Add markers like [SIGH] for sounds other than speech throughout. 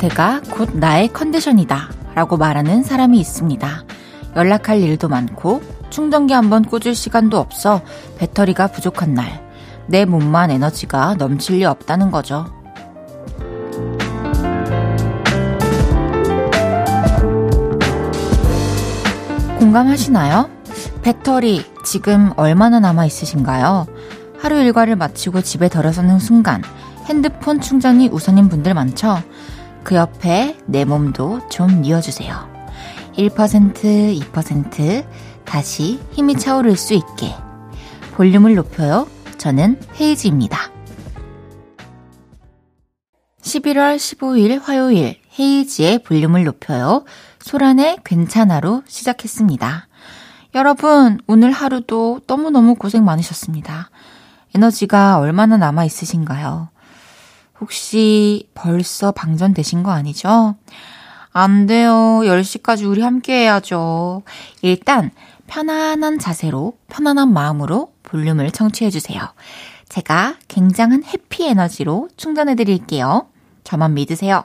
상태가 곧 나의 컨디션이다 라고 말하는 사람이 있습니다. 연락할 일도 많고 충전기 한번 꽂을 시간도 없어 배터리가 부족한 날, 내 몸만 에너지가 넘칠 리 없다는 거죠. 공감하시나요? 배터리 지금 얼마나 남아 있으신가요? 하루 일과를 마치고 집에 들어서는 순간 핸드폰 충전이 우선인 분들 많죠? 그 옆에 내 몸도 좀 뉘어주세요. 1%, 2% 다시 힘이 차오를 수 있게 볼륨을 높여요. 저는 헤이지입니다. 11월 15일 화요일 헤이지의 볼륨을 높여요. 소란의 괜찮아로 시작했습니다. 여러분, 오늘 하루도 너무너무 고생 많으셨습니다. 에너지가 얼마나 남아 있으신가요? 혹시 벌써 방전되신 거 아니죠? 안 돼요. 10시까지 우리 함께 해야죠. 일단, 편안한 자세로, 편안한 마음으로 볼륨을 청취해주세요. 제가 굉장한 해피 에너지로 충전해 드릴게요. 저만 믿으세요.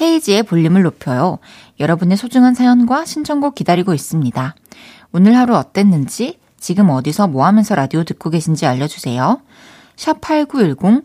헤이지의 볼륨을 높여요. 여러분의 소중한 사연과 신청곡 기다리고 있습니다. 오늘 하루 어땠는지, 지금 어디서 뭐 하면서 라디오 듣고 계신지 알려주세요. 샵 8910,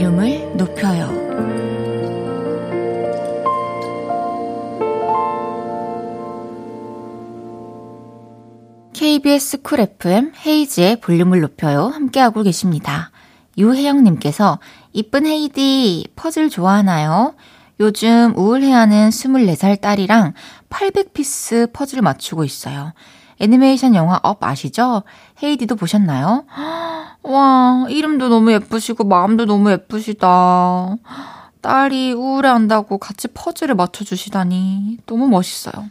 볼륨을 높여요. KBS 쿨 FM 헤이즈의 볼륨을 높여요. 함께하고 계십니다. 유혜영님께서 이쁜 헤이즈 퍼즐 좋아하나요? 요즘 우울해하는 24살 딸이랑 800 piece 퍼즐 맞추고 있어요. 애니메이션 영화 Up 아시죠? 헤이디도 보셨나요? [GASPS] 와, 이름도 너무 예쁘시고 마음도 너무 예쁘시다. 딸이 우울해한다고 같이 퍼즐을 맞춰주시다니 너무 멋있어요.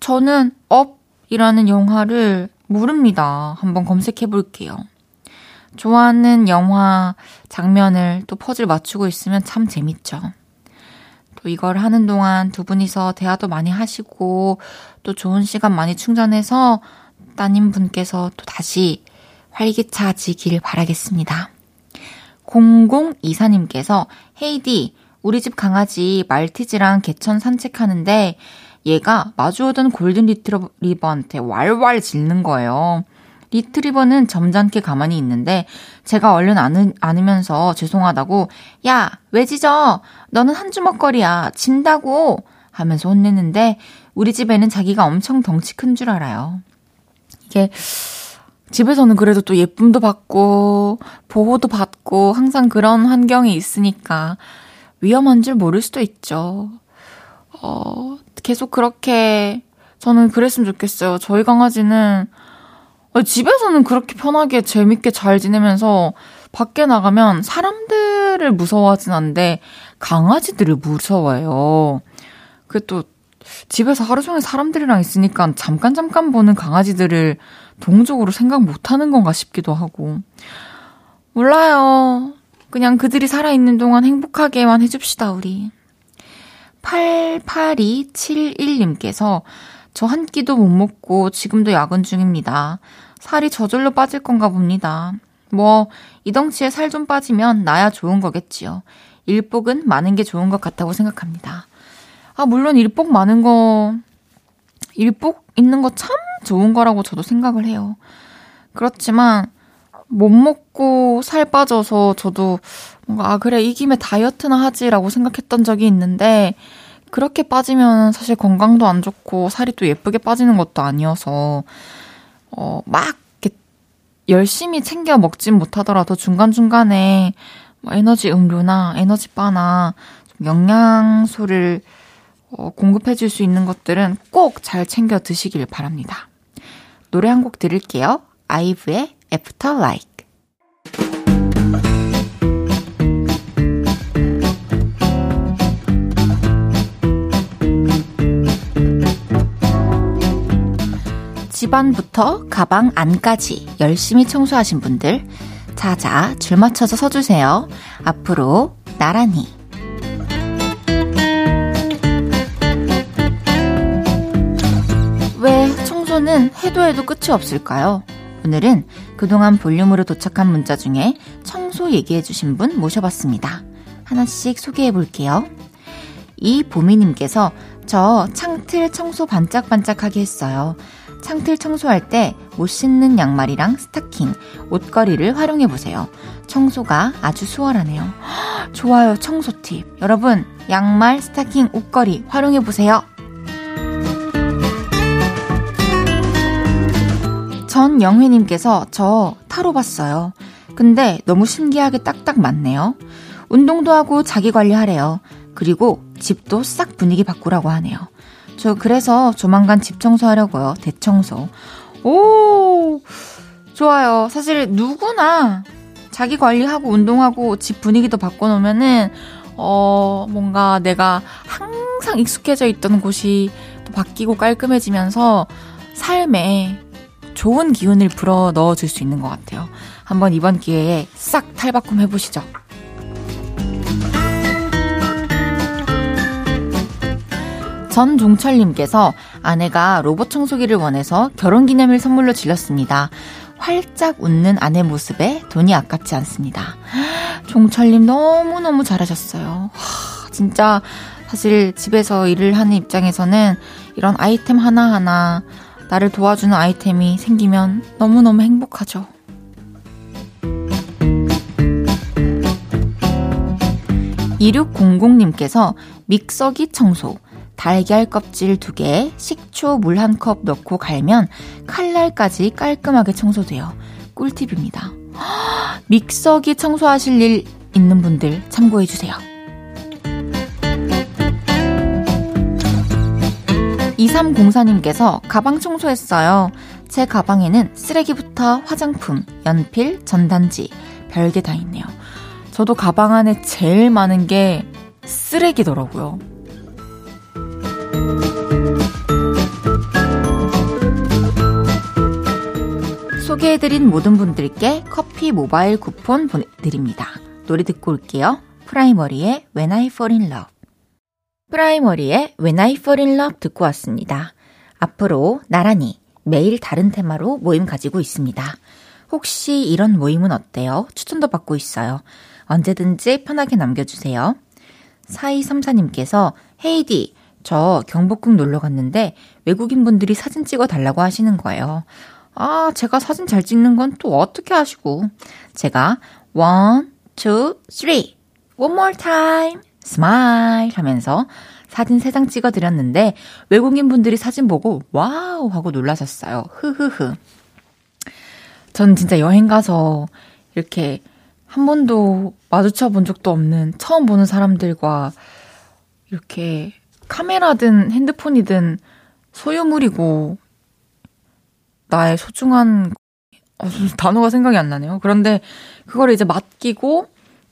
저는 업이라는 영화를 모릅니다. 한번 검색해 볼게요. 좋아하는 영화 장면을 또 퍼즐 맞추고 있으면 참 재밌죠. 또 이걸 하는 동안 두 분이서 대화도 많이 하시고 또 좋은 시간 많이 충전해서 따님 분께서 또 다시 활기차지길 바라겠습니다. 0024님께서 헤이디, 우리 집 강아지 말티즈랑 개천 산책하는데 얘가 마주오던 골든 리트리버한테 왈왈 짖는 거예요. 리트리버는 점잖게 가만히 있는데 제가 얼른 안으, 안으면서 죄송하다고 야, 왜 짖어? 너는 한 주먹거리야. 진다고 하면서 혼내는데 우리 집에는 자기가 엄청 덩치 큰 줄 알아요. 이게 집에서는 그래도 또 예쁨도 받고 보호도 받고 항상 그런 환경이 있으니까 위험한 줄 모를 수도 있죠. 어, 계속 그렇게 저는 그랬으면 좋겠어요. 저희 강아지는 집에서는 그렇게 편하게 재밌게 잘 지내면서 밖에 나가면 사람들을 무서워하진 않는데 강아지들을 무서워해요. 그또 집에서 하루 종일 사람들이랑 있으니까 잠깐 잠깐 보는 강아지들을 동적으로 생각 못 하는 건가 싶기도 하고. 몰라요. 그냥 그들이 살아있는 동안 행복하게만 해줍시다, 우리. 88271님께서 저 한 끼도 못 먹고 지금도 야근 중입니다. 살이 저절로 빠질 건가 봅니다. 뭐, 이 덩치에 살 좀 빠지면 나야 좋은 거겠지요. 일복은 많은 게 좋은 것 같다고 생각합니다. 아, 물론 일복 많은 거, 일복 있는 거 참 좋은 거라고 저도 생각을 해요. 그렇지만, 못 먹고 살 빠져서 저도 뭔가, 아, 그래, 이 김에 다이어트나 하지라고 생각했던 적이 있는데, 그렇게 빠지면 사실 건강도 안 좋고 살이 또 예쁘게 빠지는 것도 아니어서, 어, 막, 열심히 챙겨 먹진 못하더라도 중간중간에 뭐 에너지 음료나 에너지 바나 영양소를 어, 공급해줄 수 있는 것들은 꼭 잘 챙겨 드시길 바랍니다. 노래 한 곡 들을게요. 아이브의 After Like. 집안부터 가방 안까지 열심히 청소하신 분들, 자자 줄 맞춰서 서주세요. 앞으로 나란히. 청소는 해도 해도 끝이 없을까요? 오늘은 그동안 볼륨으로 도착한 문자 중에 청소 얘기해주신 분 모셔봤습니다. 하나씩 소개해 볼게요. 이 보미님께서 저 창틀 청소 반짝반짝하게 했어요. 창틀 청소할 때 못 신는 양말이랑 스타킹, 옷걸이를 활용해 보세요. 청소가 아주 수월하네요. [GASPS] 좋아요, 청소 팁. 여러분, 양말, 스타킹, 옷걸이 활용해 보세요. 전영회님께서 저 타로 봤어요. 근데 너무 신기하게 딱딱 맞네요. 운동도 하고 자기 관리하래요. 그리고 집도 싹 분위기 바꾸라고 하네요. 저 그래서 조만간 집 청소하려고요. 대청소. 오, 좋아요. 사실 누구나 자기 관리하고 운동하고 집 분위기도 바꿔놓으면은, 어, 뭔가 내가 항상 익숙해져 있던 곳이 또 바뀌고 깔끔해지면서 삶에 좋은 기운을 불어 넣어줄 수 있는 것 같아요. 한번 이번 기회에 싹 탈바꿈 해보시죠. 전 종철님께서 아내가 로봇 청소기를 원해서 결혼 기념일 선물로 질렀습니다. 활짝 웃는 아내 모습에 돈이 아깝지 않습니다. 종철님 너무너무 잘하셨어요. 하, 진짜 사실 집에서 일을 하는 입장에서는 이런 아이템 하나하나 나를 도와주는 아이템이 생기면 너무너무 행복하죠. 2600님께서 믹서기 청소, 달걀 껍질 2개, 식초 물 한 컵 넣고 갈면 칼날까지 깔끔하게 청소돼요. 꿀팁입니다. [GASPS] 믹서기 청소하실 일 있는 분들 참고해주세요. 2304님께서 가방 청소했어요. 제 가방에는 쓰레기부터 화장품, 연필, 전단지, 별게 다 있네요. 저도 가방 안에 제일 많은 게 쓰레기더라고요. 소개해드린 모든 분들께 커피 모바일 쿠폰 보내드립니다. 노래 듣고 올게요. 프라이머리의 When I Fall in Love. 프라이머리의 When I Fall in Love 듣고 왔습니다. 앞으로 나란히 매일 다른 테마로 모임 가지고 있습니다. 혹시 이런 모임은 어때요? 추천도 받고 있어요. 언제든지 편하게 남겨주세요. 4234님께서 헤이디, 저 경복궁 놀러 갔는데 외국인 분들이 사진 찍어 달라고 하시는 거예요. 아, 제가 사진 잘 찍는 건 또 어떻게 하시고. 제가 one, two, three, one more time, smile 하면서 사진 3장 찍어 드렸는데 외국인 분들이 사진 보고 wow 하고 놀라셨어요. 흐흐흐. 전 진짜 여행 가서 이렇게 한 번도 마주쳐 본 적도 없는 처음 보는 사람들과 이렇게 카메라든 핸드폰이든 소유물이고 나의 소중한 어, [LAUGHS] 단어가 생각이 안 나네요. 그런데 그걸 이제 맡기고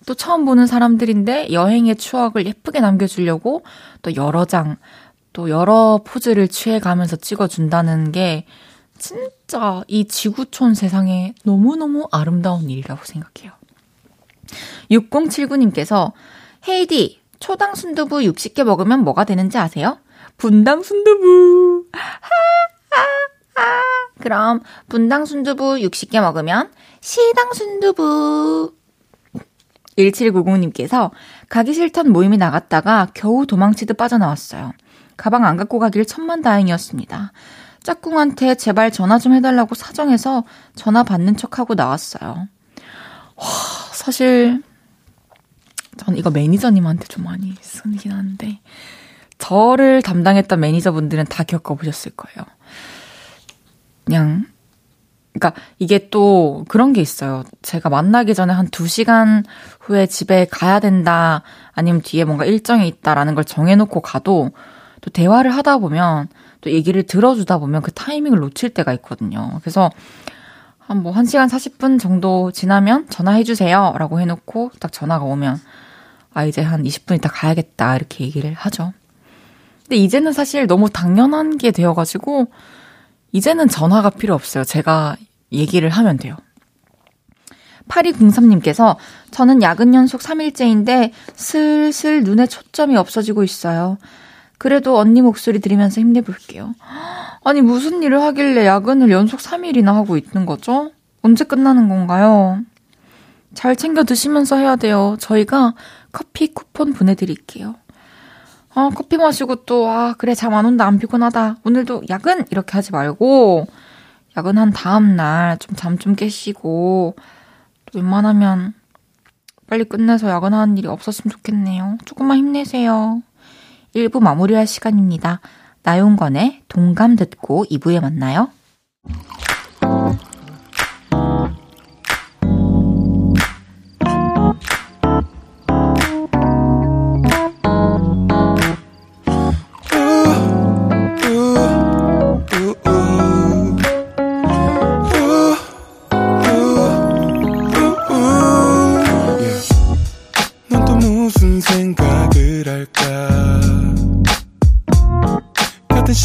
또 처음 보는 사람들인데 여행의 추억을 예쁘게 남겨주려고 또 여러 장, 또 여러 포즈를 취해가면서 찍어준다는 게 진짜 이 지구촌 세상에 너무너무 아름다운 일이라고 생각해요. 6079님께서 헤이디, 초당 순두부 60개 먹으면 뭐가 되는지 아세요? 분당 순두부. 하 하 하. 그럼 분당 순두부 60개 먹으면 시당 순두부. 1790님께서 가기 싫던 모임이 나갔다가 겨우 도망치듯 빠져나왔어요. 가방 안 갖고 가길 천만 다행이었습니다. 짝꿍한테 제발 전화 좀 해달라고 사정해서 전화 받는 척하고 나왔어요. 와, 사실 전 이거 매니저님한테 좀 많이 쓰긴 하는데 저를 담당했던 매니저분들은 다 겪어보셨을 거예요. 그냥 그러니까 이게 또 그런 게 있어요. 제가 만나기 전에 한 2시간 후에 집에 가야 된다 아니면 뒤에 뭔가 일정이 있다라는 걸 정해놓고 가도 또 대화를 하다 보면 또 얘기를 들어주다 보면 그 타이밍을 놓칠 때가 있거든요. 그래서 한 뭐 1시간 40분 정도 지나면 전화해주세요. 라고 해놓고 딱 전화가 오면 아, 이제 한 20분 있다 가야겠다. 이렇게 얘기를 하죠. 근데 이제는 사실 너무 당연한 게 되어가지고 이제는 전화가 필요 없어요. 제가 얘기를 하면 돼요. 8203님께서 저는 야근 연속 3일째인데 슬슬 눈에 초점이 없어지고 있어요. 그래도 언니 목소리 들으면서 힘내볼게요. [GASPS] 아니, 무슨 일을 하길래 야근을 연속 3일이나 하고 있는 거죠? 언제 끝나는 건가요? 잘 챙겨 드시면서 해야 돼요. 저희가 커피 쿠폰 보내드릴게요. 아, 커피 마시고 또, 아, 그래, 잠 안 온다, 안 피곤하다. 오늘도 야근! 이렇게 하지 말고, 야근한 다음날 좀 잠 좀 깨시고, 또 웬만하면 빨리 끝내서 야근하는 일이 없었으면 좋겠네요. 조금만 힘내세요. 1부 마무리할 시간입니다. 나용건의 동감 듣고 2부에 만나요.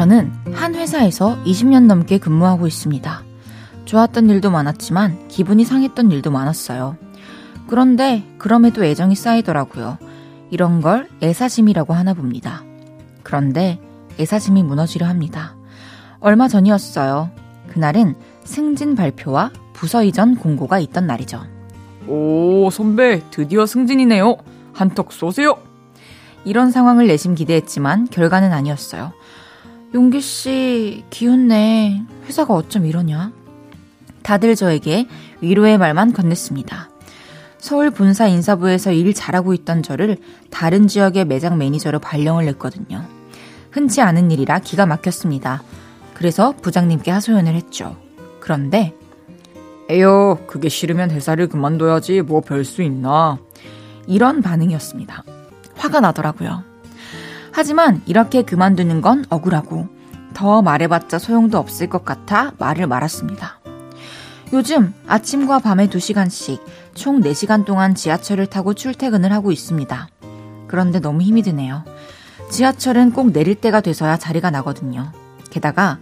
저는 한 회사에서 20년 넘게 근무하고 있습니다. 좋았던 일도 많았지만 기분이 상했던 일도 많았어요. 그런데 그럼에도 애정이 쌓이더라고요. 이런 걸 애사심이라고 하나 봅니다. 그런데 애사심이 무너지려 합니다. 얼마 전이었어요. 그날은 승진 발표와 부서 이전 공고가 있던 날이죠. 오, 선배, 드디어 승진이네요. 한턱 쏘세요. 이런 상황을 내심 기대했지만 결과는 아니었어요. 용기 씨, 기운내. 회사가 어쩜 이러냐? 다들 저에게 위로의 말만 건넸습니다. 서울 본사 인사부에서 일 잘하고 있던 저를 다른 지역의 매장 매니저로 발령을 냈거든요. 흔치 않은 일이라 기가 막혔습니다. 그래서 부장님께 하소연을 했죠. 그런데 에요, 그게 싫으면 회사를 그만둬야지 뭐 별 수 있나. 이런 반응이었습니다. 화가 나더라고요. 하지만 이렇게 그만두는 건 억울하고 더 말해봤자 소용도 없을 것 같아 말을 말았습니다. 요즘 아침과 밤에 2시간씩 총 4시간 동안 지하철을 타고 출퇴근을 하고 있습니다. 그런데 너무 힘이 드네요. 지하철은 꼭 내릴 때가 돼서야 자리가 나거든요. 게다가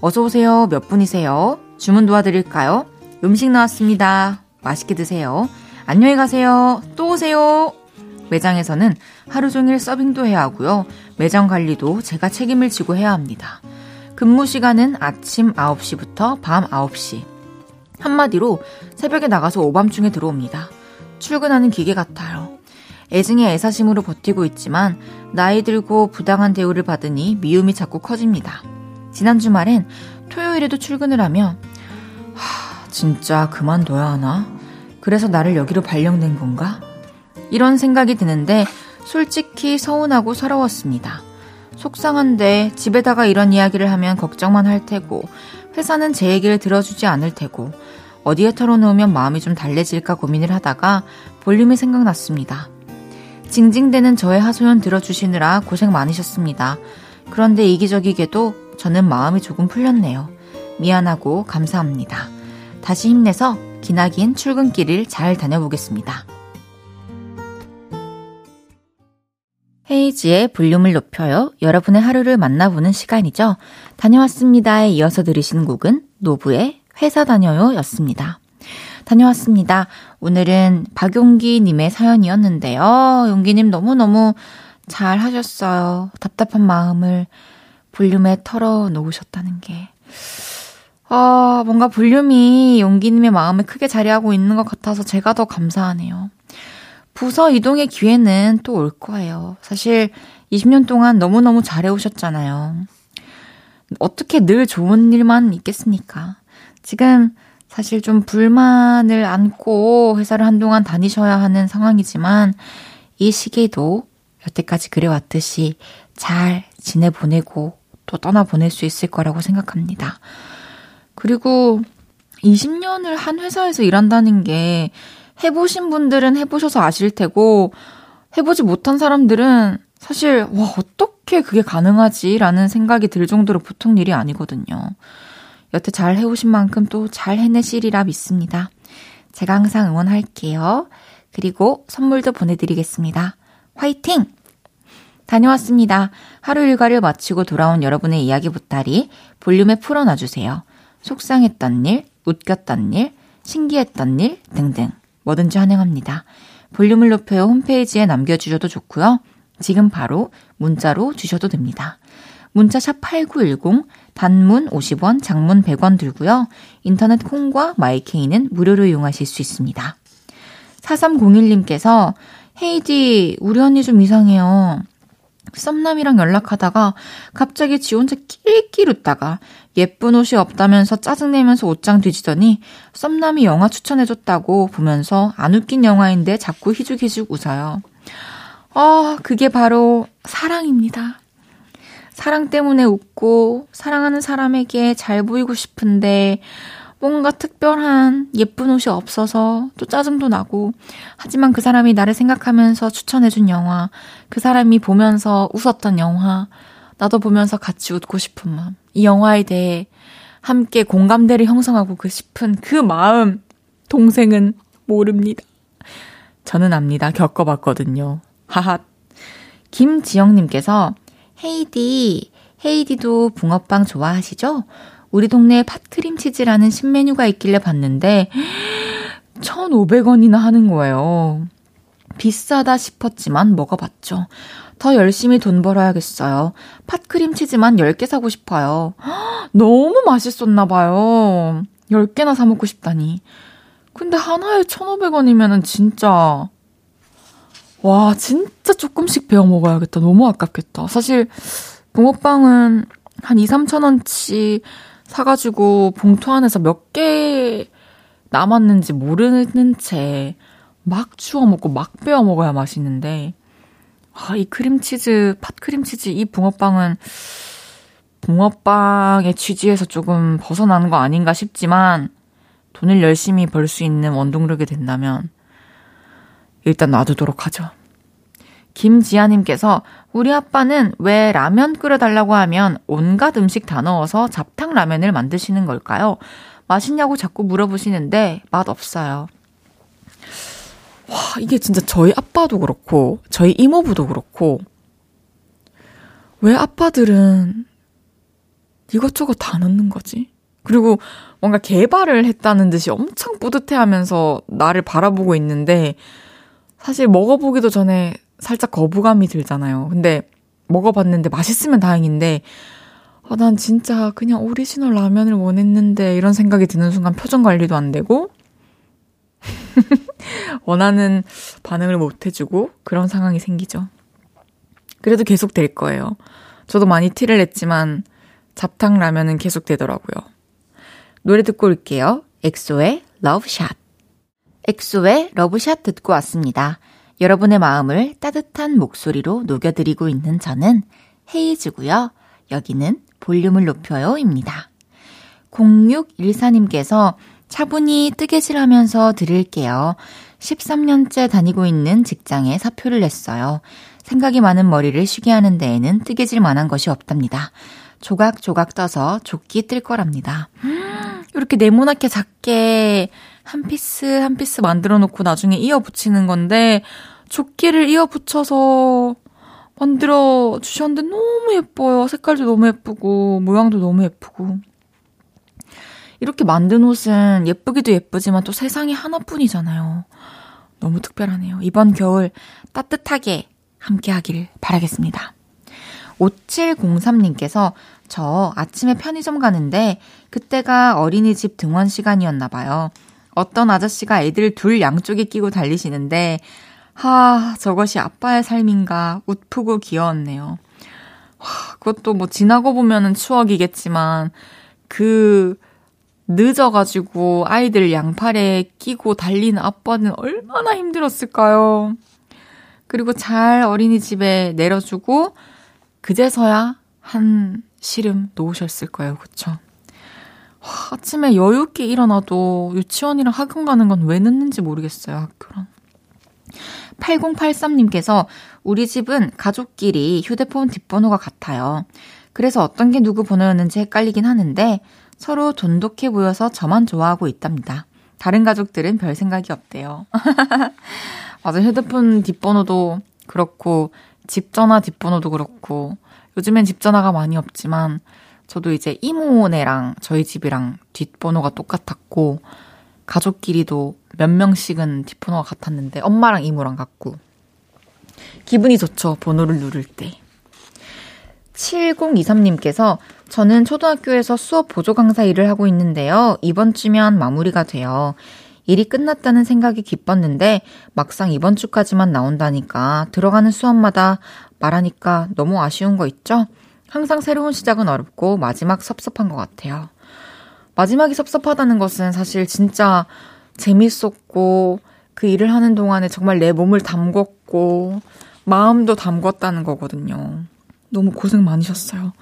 어서오세요. 몇 분이세요? 주문 도와드릴까요? 음식 나왔습니다. 맛있게 드세요. 안녕히 가세요. 또 오세요. 매장에서는 하루 종일 서빙도 해야 하고요. 매장 관리도 제가 책임을 지고 해야 합니다. 근무 시간은 아침 9시부터 밤 9시. 한마디로 새벽에 나가서 오밤중에 들어옵니다. 출근하는 기계 같아요. 애증의 애사심으로 버티고 있지만 나이 들고 부당한 대우를 받으니 미움이 자꾸 커집니다. 지난 주말엔 토요일에도 출근을 하며 하, 진짜 그만둬야 하나? 그래서 나를 여기로 발령된 건가? 이런 생각이 드는데 솔직히 서운하고 서러웠습니다. 속상한데 집에다가 이런 이야기를 하면 걱정만 할 테고 회사는 제 얘기를 들어주지 않을 테고 어디에 털어놓으면 마음이 좀 달래질까 고민을 하다가 볼륨이 생각났습니다. 징징대는 저의 하소연 들어주시느라 고생 많으셨습니다. 그런데 이기적이게도 저는 마음이 조금 풀렸네요. 미안하고 감사합니다. 다시 힘내서 기나긴 출근길을 잘 다녀보겠습니다. 헤이지의 볼륨을 높여요. 여러분의 하루를 만나보는 시간이죠. 다녀왔습니다에 이어서 들으신 곡은 노브의 회사 다녀요 였습니다. 다녀왔습니다. 오늘은 박용기님의 사연이었는데요. 용기님 너무너무 잘 하셨어요. 답답한 마음을 볼륨에 털어 놓으셨다는 게. 아, 뭔가 볼륨이 용기님의 마음에 크게 자리하고 있는 것 같아서 제가 더 감사하네요. 부서 이동의 기회는 또 올 거예요. 사실 20년 동안 너무너무 잘해오셨잖아요. 어떻게 늘 좋은 일만 있겠습니까? 지금 사실 좀 불만을 안고 회사를 한동안 다니셔야 하는 상황이지만 이 시기도 여태까지 그래왔듯이 잘 지내보내고 또 떠나보낼 수 있을 거라고 생각합니다. 그리고 20년을 한 회사에서 일한다는 게 해보신 분들은 해보셔서 아실 테고 해보지 못한 사람들은 사실 와 어떻게 그게 가능하지라는 생각이 들 정도로 보통 일이 아니거든요. 여태 잘 해오신 만큼 또 잘 해내시리라 믿습니다. 제가 항상 응원할게요. 그리고 선물도 보내드리겠습니다. 화이팅! 다녀왔습니다. 하루 일과를 마치고 돌아온 여러분의 이야기 보따리 볼륨에 풀어놔주세요. 속상했던 일, 웃겼던 일, 신기했던 일 등등 뭐든지 환영합니다. 볼륨을 높여 홈페이지에 남겨주셔도 좋고요. 지금 바로 문자로 주셔도 됩니다. 문자 샵 8910, 단문 50원, 장문 100원 들고요. 인터넷 콩과 마이케이는 무료로 이용하실 수 있습니다. 4301님께서 헤이디, 우리 언니 좀 이상해요. 썸남이랑 연락하다가 갑자기 지 혼자 낄낄 웃다가 예쁜 옷이 없다면서 짜증내면서 옷장 뒤지더니 썸남이 영화 추천해줬다고 보면서 안 웃긴 영화인데 자꾸 희죽희죽 웃어요. 아, 그게 바로 사랑입니다. 사랑 때문에 웃고 사랑하는 사람에게 잘 보이고 싶은데 뭔가 특별한 예쁜 옷이 없어서 또 짜증도 나고 하지만 그 사람이 나를 생각하면서 추천해준 영화 그 사람이 보면서 웃었던 영화 나도 보면서 같이 웃고 싶은 마음 이 영화에 대해 함께 공감대를 형성하고 그 싶은 그 마음 동생은 모릅니다. 저는 압니다. 겪어봤거든요. 하하. 김지영님께서 헤이디, 헤이디도 붕어빵 좋아하시죠? 우리 동네에 팥크림치즈라는 신메뉴가 있길래 봤는데 1,500원이나 하는 거예요. 비싸다 싶었지만 먹어봤죠. 더 열심히 돈 벌어야겠어요. 팥크림 치즈만 10개 사고 싶어요. [GASPS] 너무 맛있었나 봐요. 10개나 사 먹고 싶다니. 근데 하나에 1,500원이면은 진짜 와, 진짜 조금씩 베어 먹어야겠다. 너무 아깝겠다. 사실, 붕어빵은 한 2, 3천 원치 사가지고 봉투 안에서 몇 개 남았는지 모르는 채 막 추워 먹고 막 베어 먹어야 맛있는데, 아, 이 크림치즈, 팥크림치즈, 이 붕어빵은 붕어빵의 취지에서 조금 벗어나는 거 아닌가 싶지만, 돈을 열심히 벌 수 있는 원동력이 된다면, 일단 놔두도록 하죠. 김지아님께서 우리 아빠는 왜 라면 끓여달라고 하면 온갖 음식 다 넣어서 잡탕 라면을 만드시는 걸까요? 맛있냐고 자꾸 물어보시는데 맛 없어요. 와, 이게 진짜 저희 아빠도 그렇고, 저희 이모부도 그렇고, 왜 아빠들은 이것저것 다 넣는 거지? 그리고 뭔가 개발을 했다는 듯이 엄청 뿌듯해 하면서 나를 바라보고 있는데, 사실 먹어보기도 전에 살짝 거부감이 들잖아요. 근데 먹어봤는데 맛있으면 다행인데, 아, 난 진짜 그냥 오리지널 라면을 원했는데, 이런 생각이 드는 순간 표정 관리도 안 되고, [LAUGHS] 원하는 반응을 못 해주고, 그런 상황이 생기죠. 그래도 계속 될 거예요. 저도 많이 티를 냈지만, 잡탕 라면은 계속 되더라고요. 노래 듣고 올게요. 엑소의 Love Shot. 엑소의 Love Shot 듣고 왔습니다. 여러분의 마음을 따뜻한 목소리로 녹여드리고 있는 저는 헤이즈고요. 여기는 볼륨을 높여요입니다. 0614님께서 차분히 뜨개질 하면서 들을게요. 13년째 다니고 있는 직장에 사표를 냈어요. 생각이 많은 머리를 쉬게 하는 데에는 뜨개질 만한 것이 없답니다. 조각조각 떠서 조끼 뜰 거랍니다. 이렇게 네모나게 작게 한 piece 한 piece 만들어 놓고 나중에 이어 붙이는 건데 조끼를 이어 붙여서 만들어 주셨는데 너무 예뻐요. 색깔도 너무 예쁘고 모양도 너무 예쁘고. 이렇게 만든 옷은 예쁘기도 예쁘지만 또 세상에 하나뿐이잖아요. 너무 특별하네요. 이번 겨울 따뜻하게 함께 하길 바라겠습니다. 5703님께서 저 아침에 편의점 가는데 그때가 어린이집 등원 시간이었나 봐요. 어떤 아저씨가 애들 둘 양쪽에 끼고 달리시는데, 하, 저것이 아빠의 삶인가, 웃프고 귀여웠네요. 와, 그것도 뭐 지나고 보면은 추억이겠지만, 그, 늦어가지고 아이들 양팔에 끼고 달리는 아빠는 얼마나 힘들었을까요? 그리고 잘 어린이집에 내려주고 그제서야 한 시름 놓으셨을 거예요. 그쵸? 와, 아침에 여유 있게 일어나도 유치원이랑 학원 가는 건 왜 늦는지 모르겠어요. 학교랑. 8083님께서 우리 집은 가족끼리 휴대폰 뒷번호가 같아요. 그래서 어떤 게 누구 번호였는지 헷갈리긴 하는데 서로 돈독해 보여서 저만 좋아하고 있답니다. 다른 가족들은 별 생각이 없대요. [LAUGHS] 맞아, 휴대폰 뒷번호도 그렇고, 집 전화 뒷번호도 그렇고, 요즘엔 집 전화가 많이 없지만, 저도 이제 이모네랑 저희 집이랑 뒷번호가 똑같았고, 가족끼리도 몇 명씩은 뒷번호가 같았는데, 엄마랑 이모랑 같고, 기분이 좋죠, 번호를 누를 때. 7023님께서 저는 초등학교에서 수업 보조 강사 일을 하고 있는데요. 이번 주면 마무리가 돼요. 일이 끝났다는 생각이 기뻤는데 막상 이번 주까지만 나온다니까 들어가는 수업마다 말하니까 너무 아쉬운 거 있죠? 항상 새로운 시작은 어렵고 마지막 섭섭한 것 같아요. 마지막이 섭섭하다는 것은 사실 진짜 재밌었고 그 일을 하는 동안에 정말 내 몸을 담궜고 마음도 담궜다는 거거든요. 너무 고생 많으셨어요.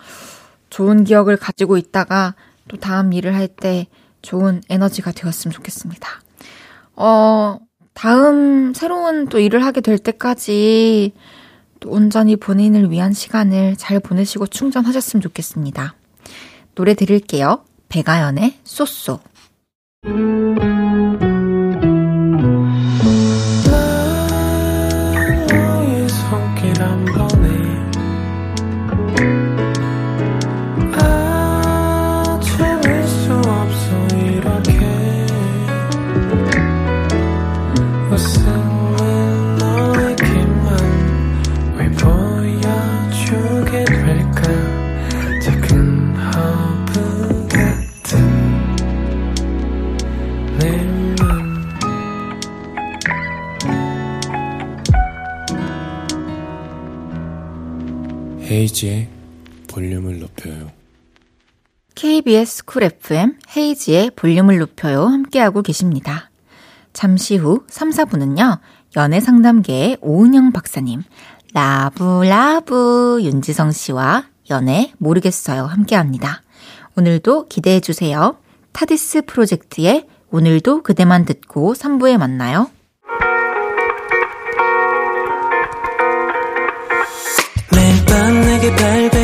좋은 기억을 가지고 있다가 또 다음 일을 할 때 좋은 에너지가 되었으면 좋겠습니다. 어, 다음 새로운 또 일을 하게 될 때까지 또 온전히 본인을 위한 시간을 잘 보내시고 충전하셨으면 좋겠습니다. 노래 들을게요. 배가연의 쏘쏘. 헤이즈의 볼륨을 높여요. KBS 쿨 FM 헤이즈의 볼륨을 높여요. 함께하고 계십니다. 잠시 후 3, 4부는요. 연애 상담계의 오은영 박사님, 라브라브 윤지성 씨와 연애 모르겠어요. 함께합니다. 오늘도 기대해 주세요. 타디스 프로젝트의 오늘도 그대만 듣고 3부에 만나요.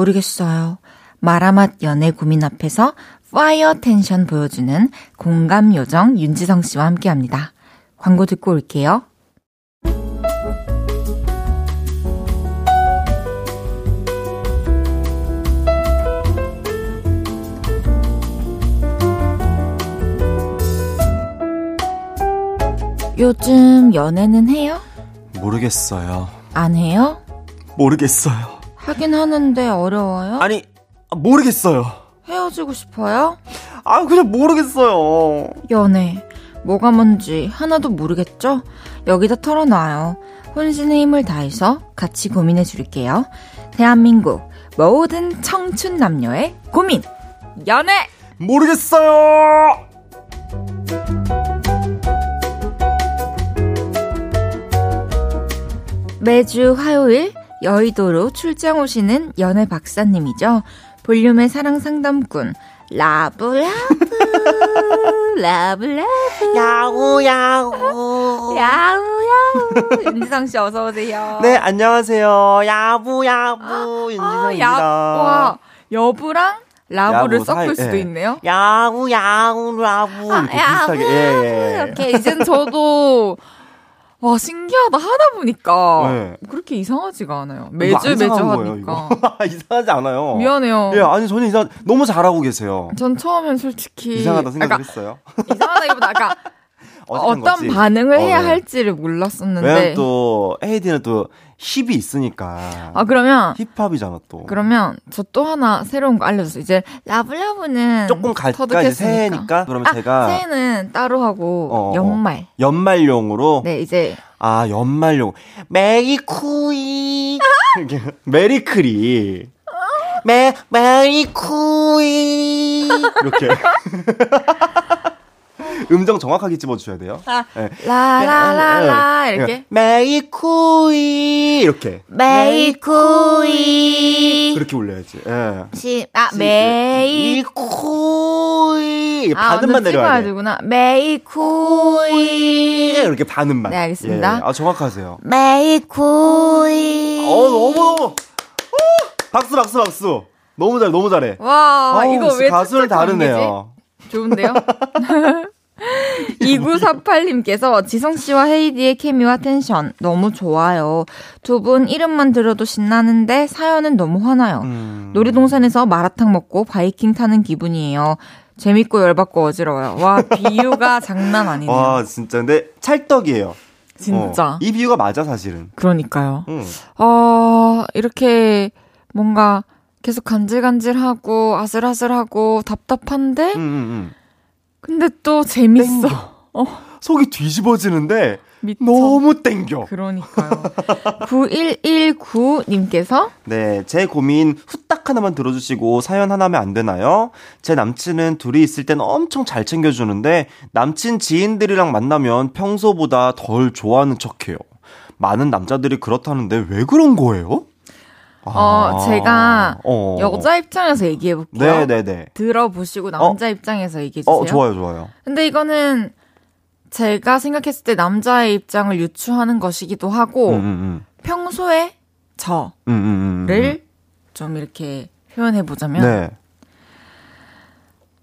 모르겠어요. 마라맛 연애 고민 앞에서 파이어 텐션 보여주는 공감 요정 윤지성 씨와 함께 합니다. 광고 듣고 올게요. 요즘 연애는 해요? 모르겠어요. 안 해요? 모르겠어요. 하긴 하는데 어려워요? 아니, 모르겠어요. 헤어지고 싶어요? 아, 그냥 모르겠어요. 연애. 뭐가 뭔지 하나도 모르겠죠? 여기다 털어놔요. 혼신의 힘을 다해서 같이 고민해 줄게요. 대한민국 모든 청춘 남녀의 고민. 연애! 모르겠어요! 매주 화요일 여의도로 출장 오시는 연애 박사님이죠. 볼륨의 사랑 상담꾼 라브 라브 라브 라브 야구 야구 야우 야우 윤지성 씨 어서 오세요. 네 안녕하세요 야부 야부 아, 윤지성입니다. 아, 와 여부랑 라브를 야구, 섞을 사이, 수도 예. 있네요. 야구 야구 라브 아, 이렇게 야구, 비슷하게 예, 예. 이렇게 이젠 저도 와 신기하다 하다 보니까 네. 그렇게 이상하지가 않아요. 매주 매주 하니까 [LAUGHS] 이상하지 않아요. 미안해요. 예, 아니 저는 이상 너무 잘하고 계세요. 전 처음엔 솔직히 이상하다 생각을 했어요. [LAUGHS] 이상하다기보다 아까 [LAUGHS] 어떤 거지. 반응을 어, 해야 네. 할지를 몰랐었는데. 왜냐면 또 헤이디는 또 힙이 있으니까. 아, 그러면, 힙합이잖아 또. 그러면 저 또 하나 새로운 거 알려줬어요. 이제 라브라브는 조금 갈까. 새해니까 그러면 아, 제가 새해는 따로 하고 어, 어. 연말. 연말용으로 네, 이제 아 연말용 메리쿠이 [LAUGHS] 메리크리 메 메리쿠이 이렇게 [LAUGHS] 음정 정확하게 집어주셔야 돼요. 아, 네. 라라라라 이렇게 메이쿠이 이렇게 메이쿠이 그렇게 올려야지. 예. 시, 아, 메이 메이쿠이 아, 반음만 내려야. 되구나. 메이쿠이 이렇게 반음만. 네, 알겠습니다. 예, 예. 아 정확하세요. 메이쿠이 어 너무 너무. 오! 박수 박수 박수. 너무 잘해 너무 잘해. 와, 어우, 이거 왜 탁탁 다르네요. 좋은데요? [LAUGHS] 2948님께서 지성씨와 헤이디의 케미와 텐션 너무 좋아요. 두 분 이름만 들어도 신나는데 사연은 너무 화나요. 음. 놀이동산에서 마라탕 먹고 바이킹 타는 기분이에요. 재밌고 열받고 어지러워요. 와, 비유가 [LAUGHS] 장난 아니네요. 와 진짜 근데 찰떡이에요. 진짜. 어, 이 비유가 맞아 사실은. 그러니까요. 응. 어, 이렇게 뭔가 계속 간질간질하고 아슬아슬하고 답답한데 응, 응, 응. 근데 또 재밌어. 어, 속이 뒤집어지는데 미쳐. 너무 땡겨. 그러니까요. 9119님께서 네, 제 고민 후딱 하나만 들어주시고 사연 하나면 안 되나요? 제 남친은 둘이 있을 땐 엄청 잘 챙겨주는데 남친 지인들이랑 만나면 평소보다 덜 좋아하는 척해요. 많은 남자들이 그렇다는데 왜 그런 거예요? 어, 제가 어. 여자 입장에서 얘기해 볼게요. 네네네. 들어보시고 남자 입장에서 얘기해 주세요. 어, 좋아요, 좋아요. 근데 이거는 제가 생각했을 때 남자의 입장을 유추하는 것이기도 하고 음, 음, 평소에 저를 음, 음, 음, 음. 좀 이렇게 표현해 보자면 네.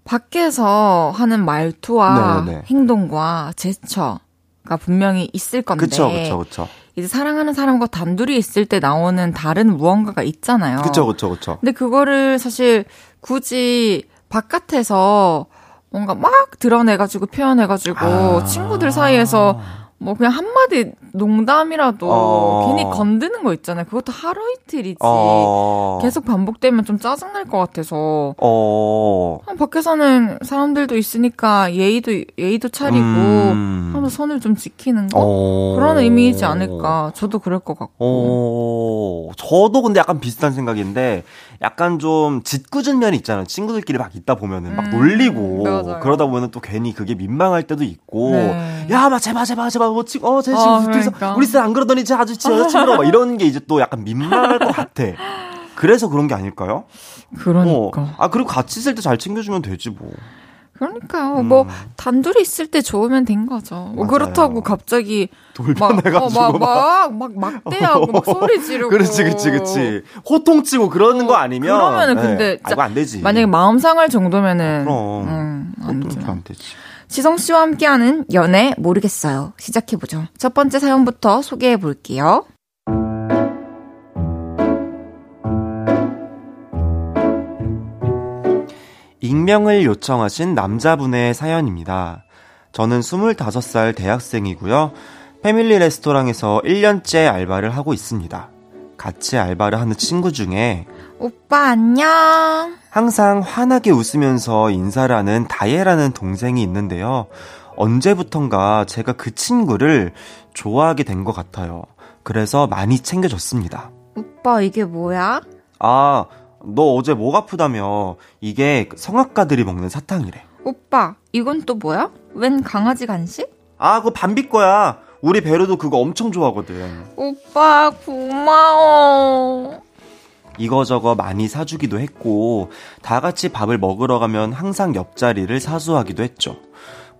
밖에서 하는 말투와 네, 네. 행동과 제스처 가 분명히 있을 건데 그쵸, 그쵸, 그쵸. 이제 사랑하는 사람과 단둘이 있을 때 나오는 다른 무언가가 있잖아요. 그쵸, 그쵸, 그쵸. 근데 그거를 사실 굳이 바깥에서 뭔가 막 드러내가지고 표현해가지고 아. 친구들 사이에서 뭐 그냥 한마디 농담이라도 어. 괜히 건드는 거 있잖아요. 그것도 하루 이틀이지. 어. 계속 반복되면 좀 짜증날 것 같아서. 어. 아, 밖에서는 사람들도 있으니까 예의도 예의도 차리고 음. 하면서 선을 좀 지키는 거 어. 그런 의미이지 않을까. 저도 그럴 것 같고. 어, 저도 근데 약간 비슷한 생각인데, 약간 좀 짓궂은 면이 있잖아요. 친구들끼리 막 있다 보면은 막 음, 놀리고, 맞아요. 그러다 보면은 또 괜히 그게 민망할 때도 있고, 네. 야, 막 제발, 제발, 제발, 뭐, 친, 어, 제 어, 친구 둘이서, 그러니까. 우리 쌤 안 그러더니 제 아주 제 여자친구라고, 막 이런 게 이제 또 약간 민망할 것 같아. 그래서 그런 게 아닐까요? 그러니까. 어. 아, 그리고 같이 있을 때 잘 챙겨주면 되지, 뭐. 그러니까요. 뭐 음. 단둘이 있을 때 좋으면 된 거죠. 뭐. 그렇다고 갑자기 막, 돌변해가지고. 어, 막, 막, 막 막대하고 막 소리 [LAUGHS] 지르고. 그렇지, 그렇지, 그렇지. 호통치고 그러는 거 아니면. 그러면은 네. 근데 아, 안 되지. 만약에 마음 상할 정도면은 그럼. 음, 안. 안 되지. 지성 씨와 함께하는 연애 모르겠어요. 시작해 보죠. 첫 번째 사연부터 소개해 볼게요. 익명을 요청하신 남자분의 사연입니다. 저는 25살 대학생이고요. 패밀리 레스토랑에서 1년째 알바를 하고 있습니다. 같이 알바를 하는 친구 중에 오빠 안녕. 항상 환하게 웃으면서 인사를 하는 다예라는 동생이 있는데요. 언제부턴가 제가 그 친구를 좋아하게 된 것 같아요. 그래서 많이 챙겨줬습니다. 오빠 이게 뭐야? 아, 너 어제 목 아프다며. 이게 성악가들이 먹는 사탕이래. 오빠 이건 또 뭐야? 웬 강아지 간식? 아, 그거 밤비 거야. 우리 베르도 그거 엄청 좋아하거든. 오빠 고마워. 이거저거 많이 사주기도 했고, 다 같이 밥을 먹으러 가면 항상 옆자리를 사수하기도 했죠.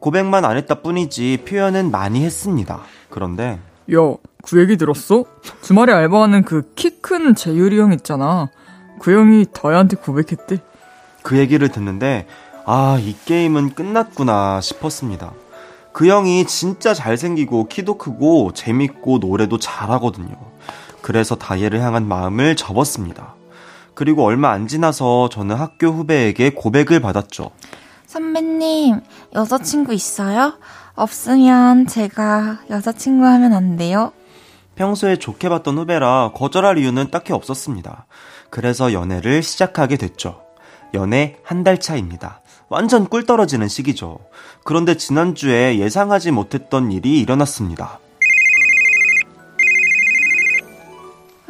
고백만 안 했다 뿐이지 표현은 많이 했습니다. 그런데, 야, 그 얘기 들었어? 주말에 알바하는 그 키 큰 재율이 형 있잖아. 그 형이 다혜한테 고백했대. 그 얘기를 듣는데, 아, 이 게임은 끝났구나 싶었습니다. 그 형이 진짜 잘생기고 키도 크고 재밌고 노래도 잘하거든요. 그래서 다혜를 향한 마음을 접었습니다. 그리고 얼마 안 지나서 저는 학교 후배에게 고백을 받았죠. 선배님, 여자친구 있어요? 없으면 제가 여자친구 하면 안 돼요? 평소에 좋게 봤던 후배라 거절할 이유는 딱히 없었습니다. 그래서 연애를 시작하게 됐죠. 연애 한 달 차입니다. 완전 꿀 떨어지는 시기죠. 그런데 지난주에 예상하지 못했던 일이 일어났습니다.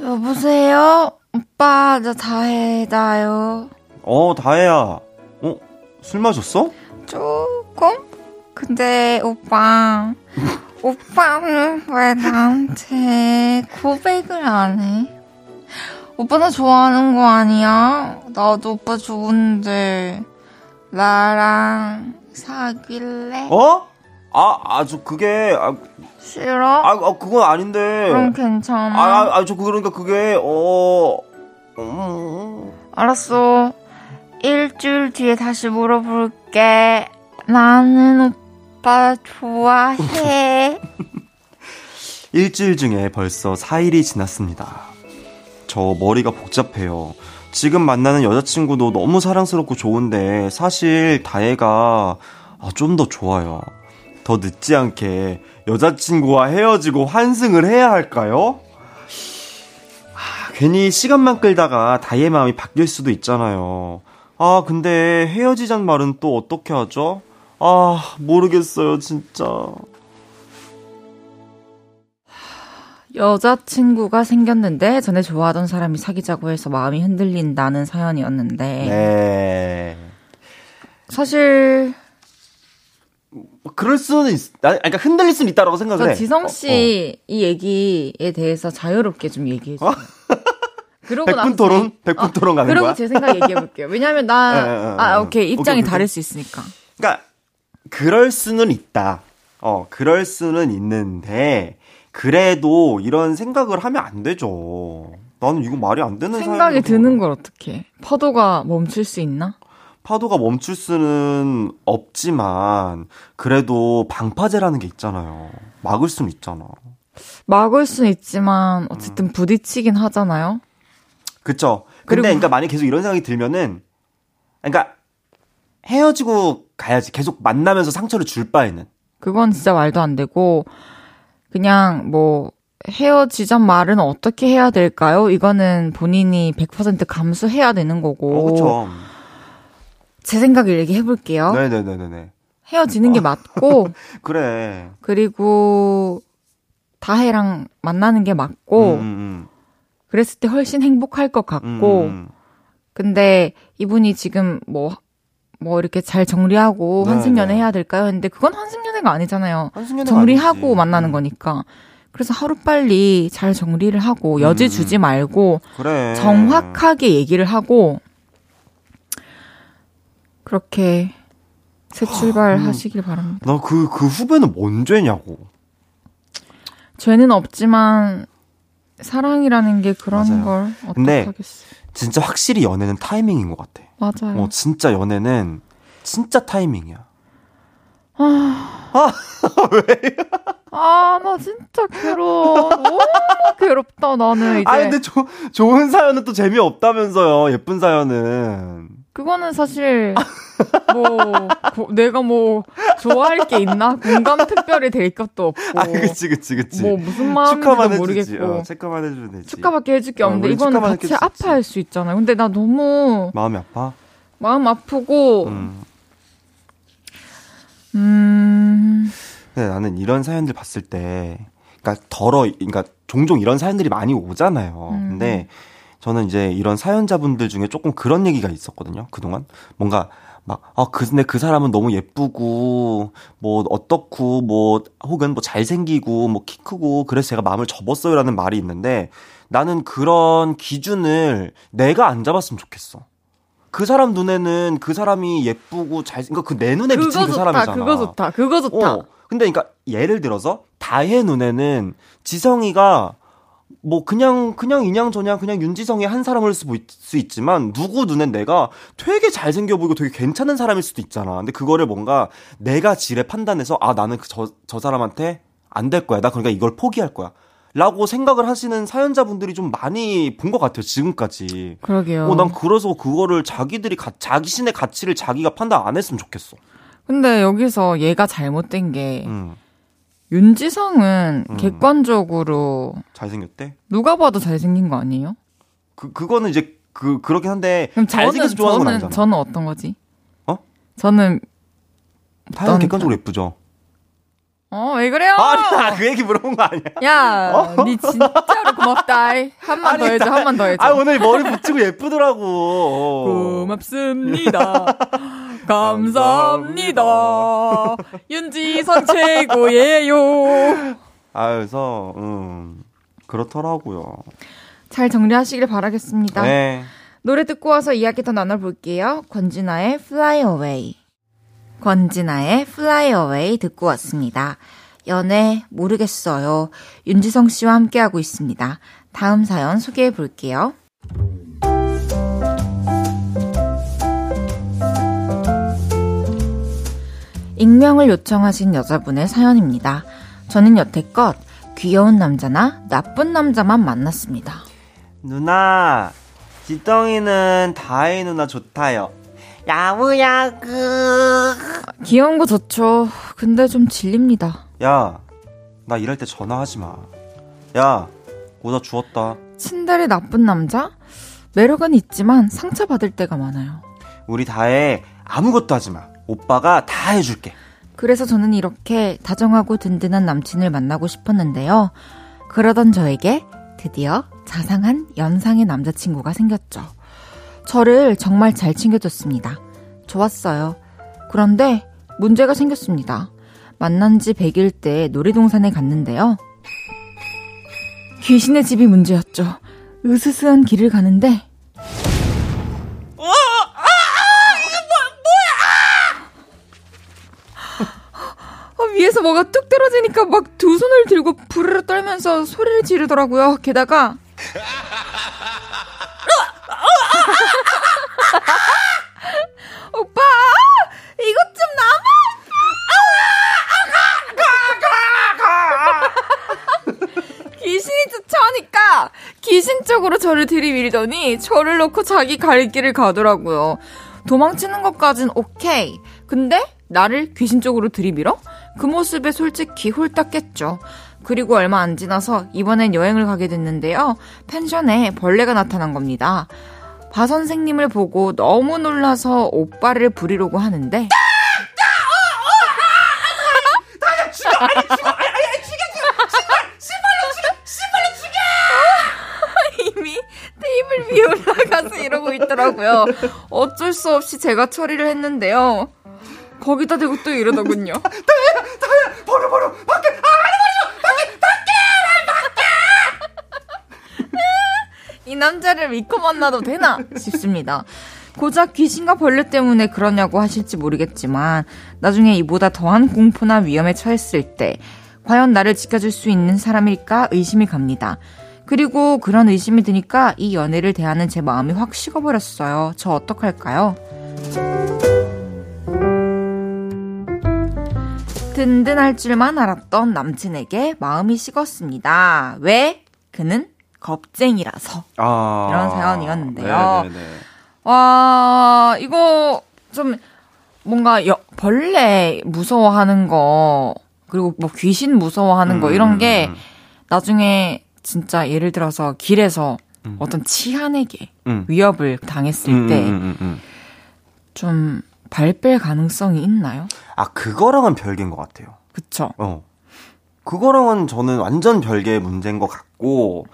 여보세요? 오빠, 저 다혜다요. 어, 다혜야. 어, 술 마셨어? 조금? 근데 오빠, [LAUGHS] 오빠는 왜 나한테 고백을 안 해? 오빠 나 좋아하는 거 아니야? 나도 오빠 좋은데 나랑 사귈래? 어? 아, 아, 저 그게, 아, 싫어? 아, 아 그건 아닌데. 그럼 괜찮아. 아, 아, 아, 저 그러니까 그게, 어, 음, 알았어. 일주일 뒤에 다시 물어볼게. 나는 오빠 좋아해. [LAUGHS] 일주일 중에 벌써 4일이 지났습니다. 저 머리가 복잡해요. 지금 만나는 여자친구도 너무 사랑스럽고 좋은데 사실 다혜가 아, 좀더 좋아요. 더 늦지 않게 여자친구와 헤어지고 환승을 해야 할까요? 아, 괜히 시간만 끌다가 다혜의 마음이 바뀔 수도 있잖아요. 아, 근데 헤어지자는 말은 또 어떻게 하죠? 아, 모르겠어요, 진짜. 여자친구가 생겼는데 전에 좋아하던 사람이 사귀자고 해서 마음이 흔들린다는 사연이었는데 네. 사실 뭐 그럴 수는 있, 나, 그러니까 흔들릴 수는 있다라고 생각을 저 해. 지성 어, 씨이 얘기에 대해서 자유롭게 좀 얘기해 주세요. 그러고 나서 백분 토론? 제- 백분 토론 가는 그리고 거야? 제 생각 얘기해 볼게요. 왜냐면 예, 예, 나 예, [LAUGHS] 아, 예. 오케이. 입장이 오케이, 오케이. 다를 수 있으니까. 그러니까 그럴 수는 있다. 어, 그럴 수는 있는데 그래도 이런 생각을 하면 안 되죠. 나는 이거 말이 안 되는 생각이 드는. 걸 어떻게? 파도가 멈출 수 있나? 파도가 멈출 수는 없지만 그래도 방파제라는 게 있잖아요. 막을 수는 있잖아. 막을 수는 있지만 어쨌든 부딪히긴 하잖아요. 그쵸. 근데 그러니까 만약 계속 이런 생각이 들면은 그러니까 헤어지고 가야지. 계속 만나면서 상처를 줄 바에는. 그건 진짜 말도 안 되고 그냥 뭐 헤어지자 말은 어떻게 해야 될까요? 이거는 본인이 100% 감수해야 되는 거고. 어, 그쵸. 제 생각을 얘기해 볼게요. 네네네네네. 헤어지는 게 맞고 [LAUGHS] 그래. 그리고 다혜랑 만나는 게 맞고 음, 음, 그랬을 때 훨씬 행복할 것 음, 같고 음. 근데 이분이 지금 뭐, 뭐 이렇게 잘 정리하고 네, 환승연애 네. 해야 될까요? 했는데 그건 환승연애가 아니잖아요. 한승연애가 정리하고 아니지. 만나는 음, 거니까. 그래서 하루빨리 잘 정리를 하고 여지 음. 주지 말고 그래. 정확하게 얘기를 하고 그렇게 새 출발 음. 하시길 바랍니다. 나 그, 그 후배는 뭔 죄냐고. 죄는 없지만 사랑이라는 게 그런 맞아요. 걸 근데 어떡하겠어요. 진짜 확실히 연애는 타이밍인 것 같아. 맞아요. 어, 진짜 연애는 진짜 타이밍이야. [LAUGHS] 아, 나 진짜 괴로워. 너무 괴롭다, 나는 이제. 아 근데 조, 좋은 사연은 또 재미없다면서요. 예쁜 사연은. 그거는 사실, 뭐, 고- 내가 뭐, 좋아할 게 있나? 공감 특별히 될 것도 없고. 아 그치 그치 그치. 뭐, 무슨 해주지. 모르겠고. 어, 축하만 해주면 되지. 축하밖에 해줄 게 어, 없는데, 우리 이거는 같이. 아파할 수 있잖아요. 근데 나 너무 마음이 아파. 마음 아프고, 음. 음, 근데 나는 이런 사연들 봤을 때, 그러니까 덜어, 그러니까 종종 이런 사연들이 많이 오잖아요. 음. 근데 저는 이제 이런 사연자분들 중에 조금 그런 얘기가 있었거든요. 그동안 뭔가 막, 아, 그, 근데 그 사람은 너무 예쁘고, 뭐, 어떻고, 뭐, 혹은 뭐 잘생기고, 뭐, 키 크고, 그래서 제가 마음을 접었어요. 라는 말이 있는데, 나는 그런 기준을 내가 안 잡았으면 좋겠어. 그 사람 눈에는 그 사람이 예쁘고 잘, 그러니까 그 내 눈에 비친 그 좋다, 사람이잖아. 그거 좋다, 그거 좋다. 어. 근데 그러니까 예를 들어서 다혜 눈에는 지성이가 뭐 그냥 그냥 인양저냥 그냥 윤지성의 한 사람일 수, 있- 수 있지만 누구 눈엔 내가 되게 잘생겨 보이고 되게 괜찮은 사람일 수도 있잖아. 근데 그거를 뭔가 내가 지레 판단해서 아 나는 그저저 사람한테 안 될 거야. 나 그러니까 이걸 포기할 거야. 라고 생각을 하시는 사연자분들이 좀 많이 본 것 같아요. 지금까지. 그러게요. 어, 난 그래서 그거를 자기들이 가, 자기 신의 가치를 자기가 판단 안 했으면 좋겠어. 근데 여기서 얘가 잘못된 게 음, 윤지성은 음. 객관적으로 잘생겼대? 누가 봐도 잘생긴 거 아니에요? 그, 그거는 이제 그, 그렇긴 한데. 그럼 잘생겨서 좋아하는 건 저는 아니잖아. 저는 어떤 거지? 어? 저는 다른 어떤- 객관적으로 예쁘죠? 어 왜 그래요? 아니, 그 얘기 물어본 거 아니야? 야, 니 진짜로 고맙다. 한 번 더 해줘, 한 번 더 해줘. 아, 오늘 머리 붙이고 예쁘더라고. 고맙습니다. [LAUGHS] 감사합니다. 윤지성 최고예요. 아, 그래서, 음, 그렇더라고요. 잘 정리하시길 바라겠습니다. 네. 노래 듣고 와서 이야기 더 나눠볼게요. 권진아의 Fly Away. 권진아의 Fly Away 듣고 왔습니다. 연애 모르겠어요. 윤지성 씨와 함께하고 있습니다. 다음 사연 소개해 볼게요. 익명을 요청하신 여자분의 사연입니다. 저는 여태껏 귀여운 남자나 나쁜 남자만 만났습니다. 누나, 지덩이는 다혜 누나 좋다요. 야무야구. 귀여운 거 좋죠. 근데 좀 질립니다. 야, 나 일할 때 전화하지 마. 야, 오다 주웠다. 친달의 나쁜 남자? 매력은 있지만 상처받을 때가 많아요. 우리 다혜 아무것도 하지 마. 오빠가 다 해줄게. 그래서 저는 이렇게 다정하고 든든한 남친을 만나고 싶었는데요. 그러던 저에게 드디어 자상한 연상의 남자친구가 생겼죠. 저를 정말 잘 챙겨줬습니다. 좋았어요. 그런데 문제가 생겼습니다. 만난 지 100일 때 놀이동산에 갔는데요. 귀신의 집이 문제였죠. 으스스한 길을 가는데 아, 위에서 뭐가 뚝 떨어지니까 막 두 손을 들고 부르르 떨면서 소리를 지르더라고요. 게다가 오빠 이것 좀 남아 귀신이 쫓아오니까 귀신 쪽으로 저를 들이밀더니 저를 놓고 자기 갈 길을 가더라고요. 도망치는 것까진 오케이. 근데 나를 귀신 쪽으로 들이밀어? 그 모습에 솔직히 홀딱 깼죠. 그리고 얼마 안 지나서 이번엔 여행을 가게 됐는데요. 펜션에 벌레가 나타난 겁니다. 바 선생님을 보고 너무 놀라서 오빠를 부리려고 하는데 이미 테이블 위에 올라가서 이러고 있더라고요. 어쩔 수 없이 제가 처리를 했는데요. 거기다 대고 또 이러더군요. 버려, 버려, 밖에! 이 남자를 믿고 만나도 되나 싶습니다. 고작 귀신과 벌레 때문에 그러냐고 하실지 모르겠지만 나중에 이보다 더한 공포나 위험에 처했을 때 과연 나를 지켜줄 수 있는 사람일까 의심이 갑니다. 그리고 그런 의심이 드니까 이 연애를 대하는 제 마음이 확 식어버렸어요. 저 어떡할까요? 든든할 줄만 알았던 남친에게 마음이 식었습니다. 왜? 그는 겁쟁이라서. 아. 이런 사연이었는데요. 네네네. 와, 이거 좀 뭔가 여, 벌레 무서워하는 거, 그리고 뭐 귀신 무서워하는 거, 이런 게 음, 나중에 진짜 예를 들어서 길에서 음. 어떤 치안에게 음. 위협을 당했을 음, 때 음, 음, 음. 좀 발뺄 가능성이 있나요? 아, 그거랑은 별개인 것 같아요. 그쵸? 어. 그거랑은 저는 완전 별개의 문제인 것 같고,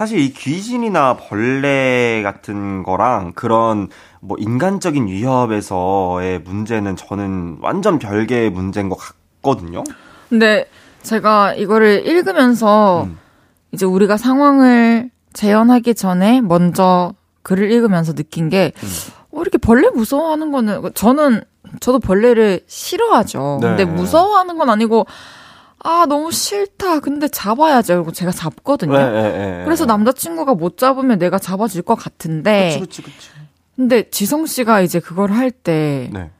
사실 이 귀신이나 벌레 같은 거랑 그런 뭐 인간적인 위협에서의 문제는 저는 완전 별개의 문제인 것 같거든요. 근데 제가 이거를 읽으면서 음. 이제 우리가 상황을 재현하기 전에 먼저 글을 읽으면서 느낀 게 음. 어, 이렇게 벌레 무서워하는 거는 저는 저도 벌레를 싫어하죠. 네. 근데 무서워하는 건 아니고 아 너무 싫다. 근데 잡아야죠. 그리고 제가 잡거든요. 네, 네, 네. 그래서 남자친구가 못 잡으면 내가 잡아줄 것 같은데 그치, 그치, 그치. 근데 지성 씨가 이제 그걸 할때 네.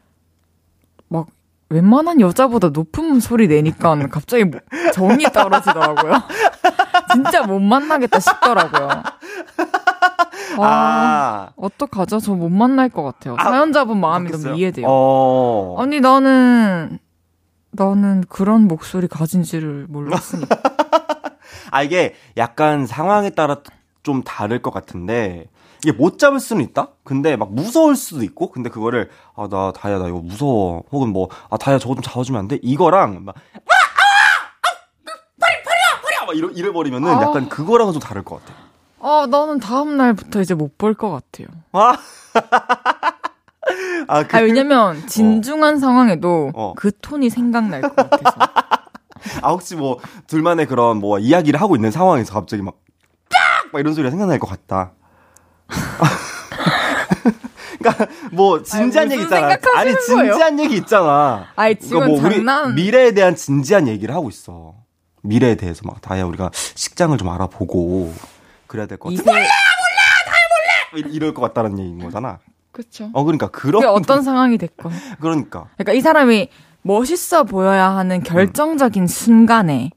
막 웬만한 여자보다 높은 소리 내니까 갑자기 뭐- 정이 떨어지더라고요. [LAUGHS] 진짜 못 만나겠다 싶더라고요. 아, 어떡하죠? 저 못 만날 것 같아요. 아, 사연자분 마음이 그렇겠어요? 너무 이해돼요. 어... 아니, 나는, 나는 그런 목소리 가진지를 몰랐으니까. [LAUGHS] 아, 이게 약간 상황에 따라 좀 다를 것 같은데, 이게 못 잡을 수는 있다? 근데 막 무서울 수도 있고, 근데 그거를, 아, 나, 다야, 나 이거 무서워. 혹은 뭐, 아, 다야, 저거 좀 잡아주면 안 돼? 이거랑, 막, 아, 아, 아, 파리, 파리야, 파리야! 막 이러, 이래버리면은 아. 약간 그거랑은 좀 다를 것 같아. 아, 나는 다음날부터 이제 못 볼 것 같아요. 아? [LAUGHS] 아, 그, 아, 왜냐면, 진중한 어. 상황에도 어. 그 톤이 생각날 것 같아서. [LAUGHS] 아, 혹시 뭐, 둘만의 그런 뭐, 이야기를 하고 있는 상황에서 갑자기 막, 딱! 막 이런 소리가 생각날 것 같다. [LAUGHS] 그러니까 뭐 진지한 아니, 얘기 있잖아. 아니 진지한 거예요? 얘기 있잖아. 아니 지금 그러니까 뭐 장난. 미래에 대한 진지한 얘기를 하고 있어. 미래에 대해서 막 다야 우리가 식장을 좀 알아보고 그래야 될 것 같아. 몰라 몰라 다야 몰라 이럴 것 같다는 얘기인 거잖아. 그렇죠. 어 그러니까 그런 어떤 상황이 됐건. [LAUGHS] 그러니까. 그러니까 이 사람이 멋있어 보여야 하는 결정적인 음. 순간에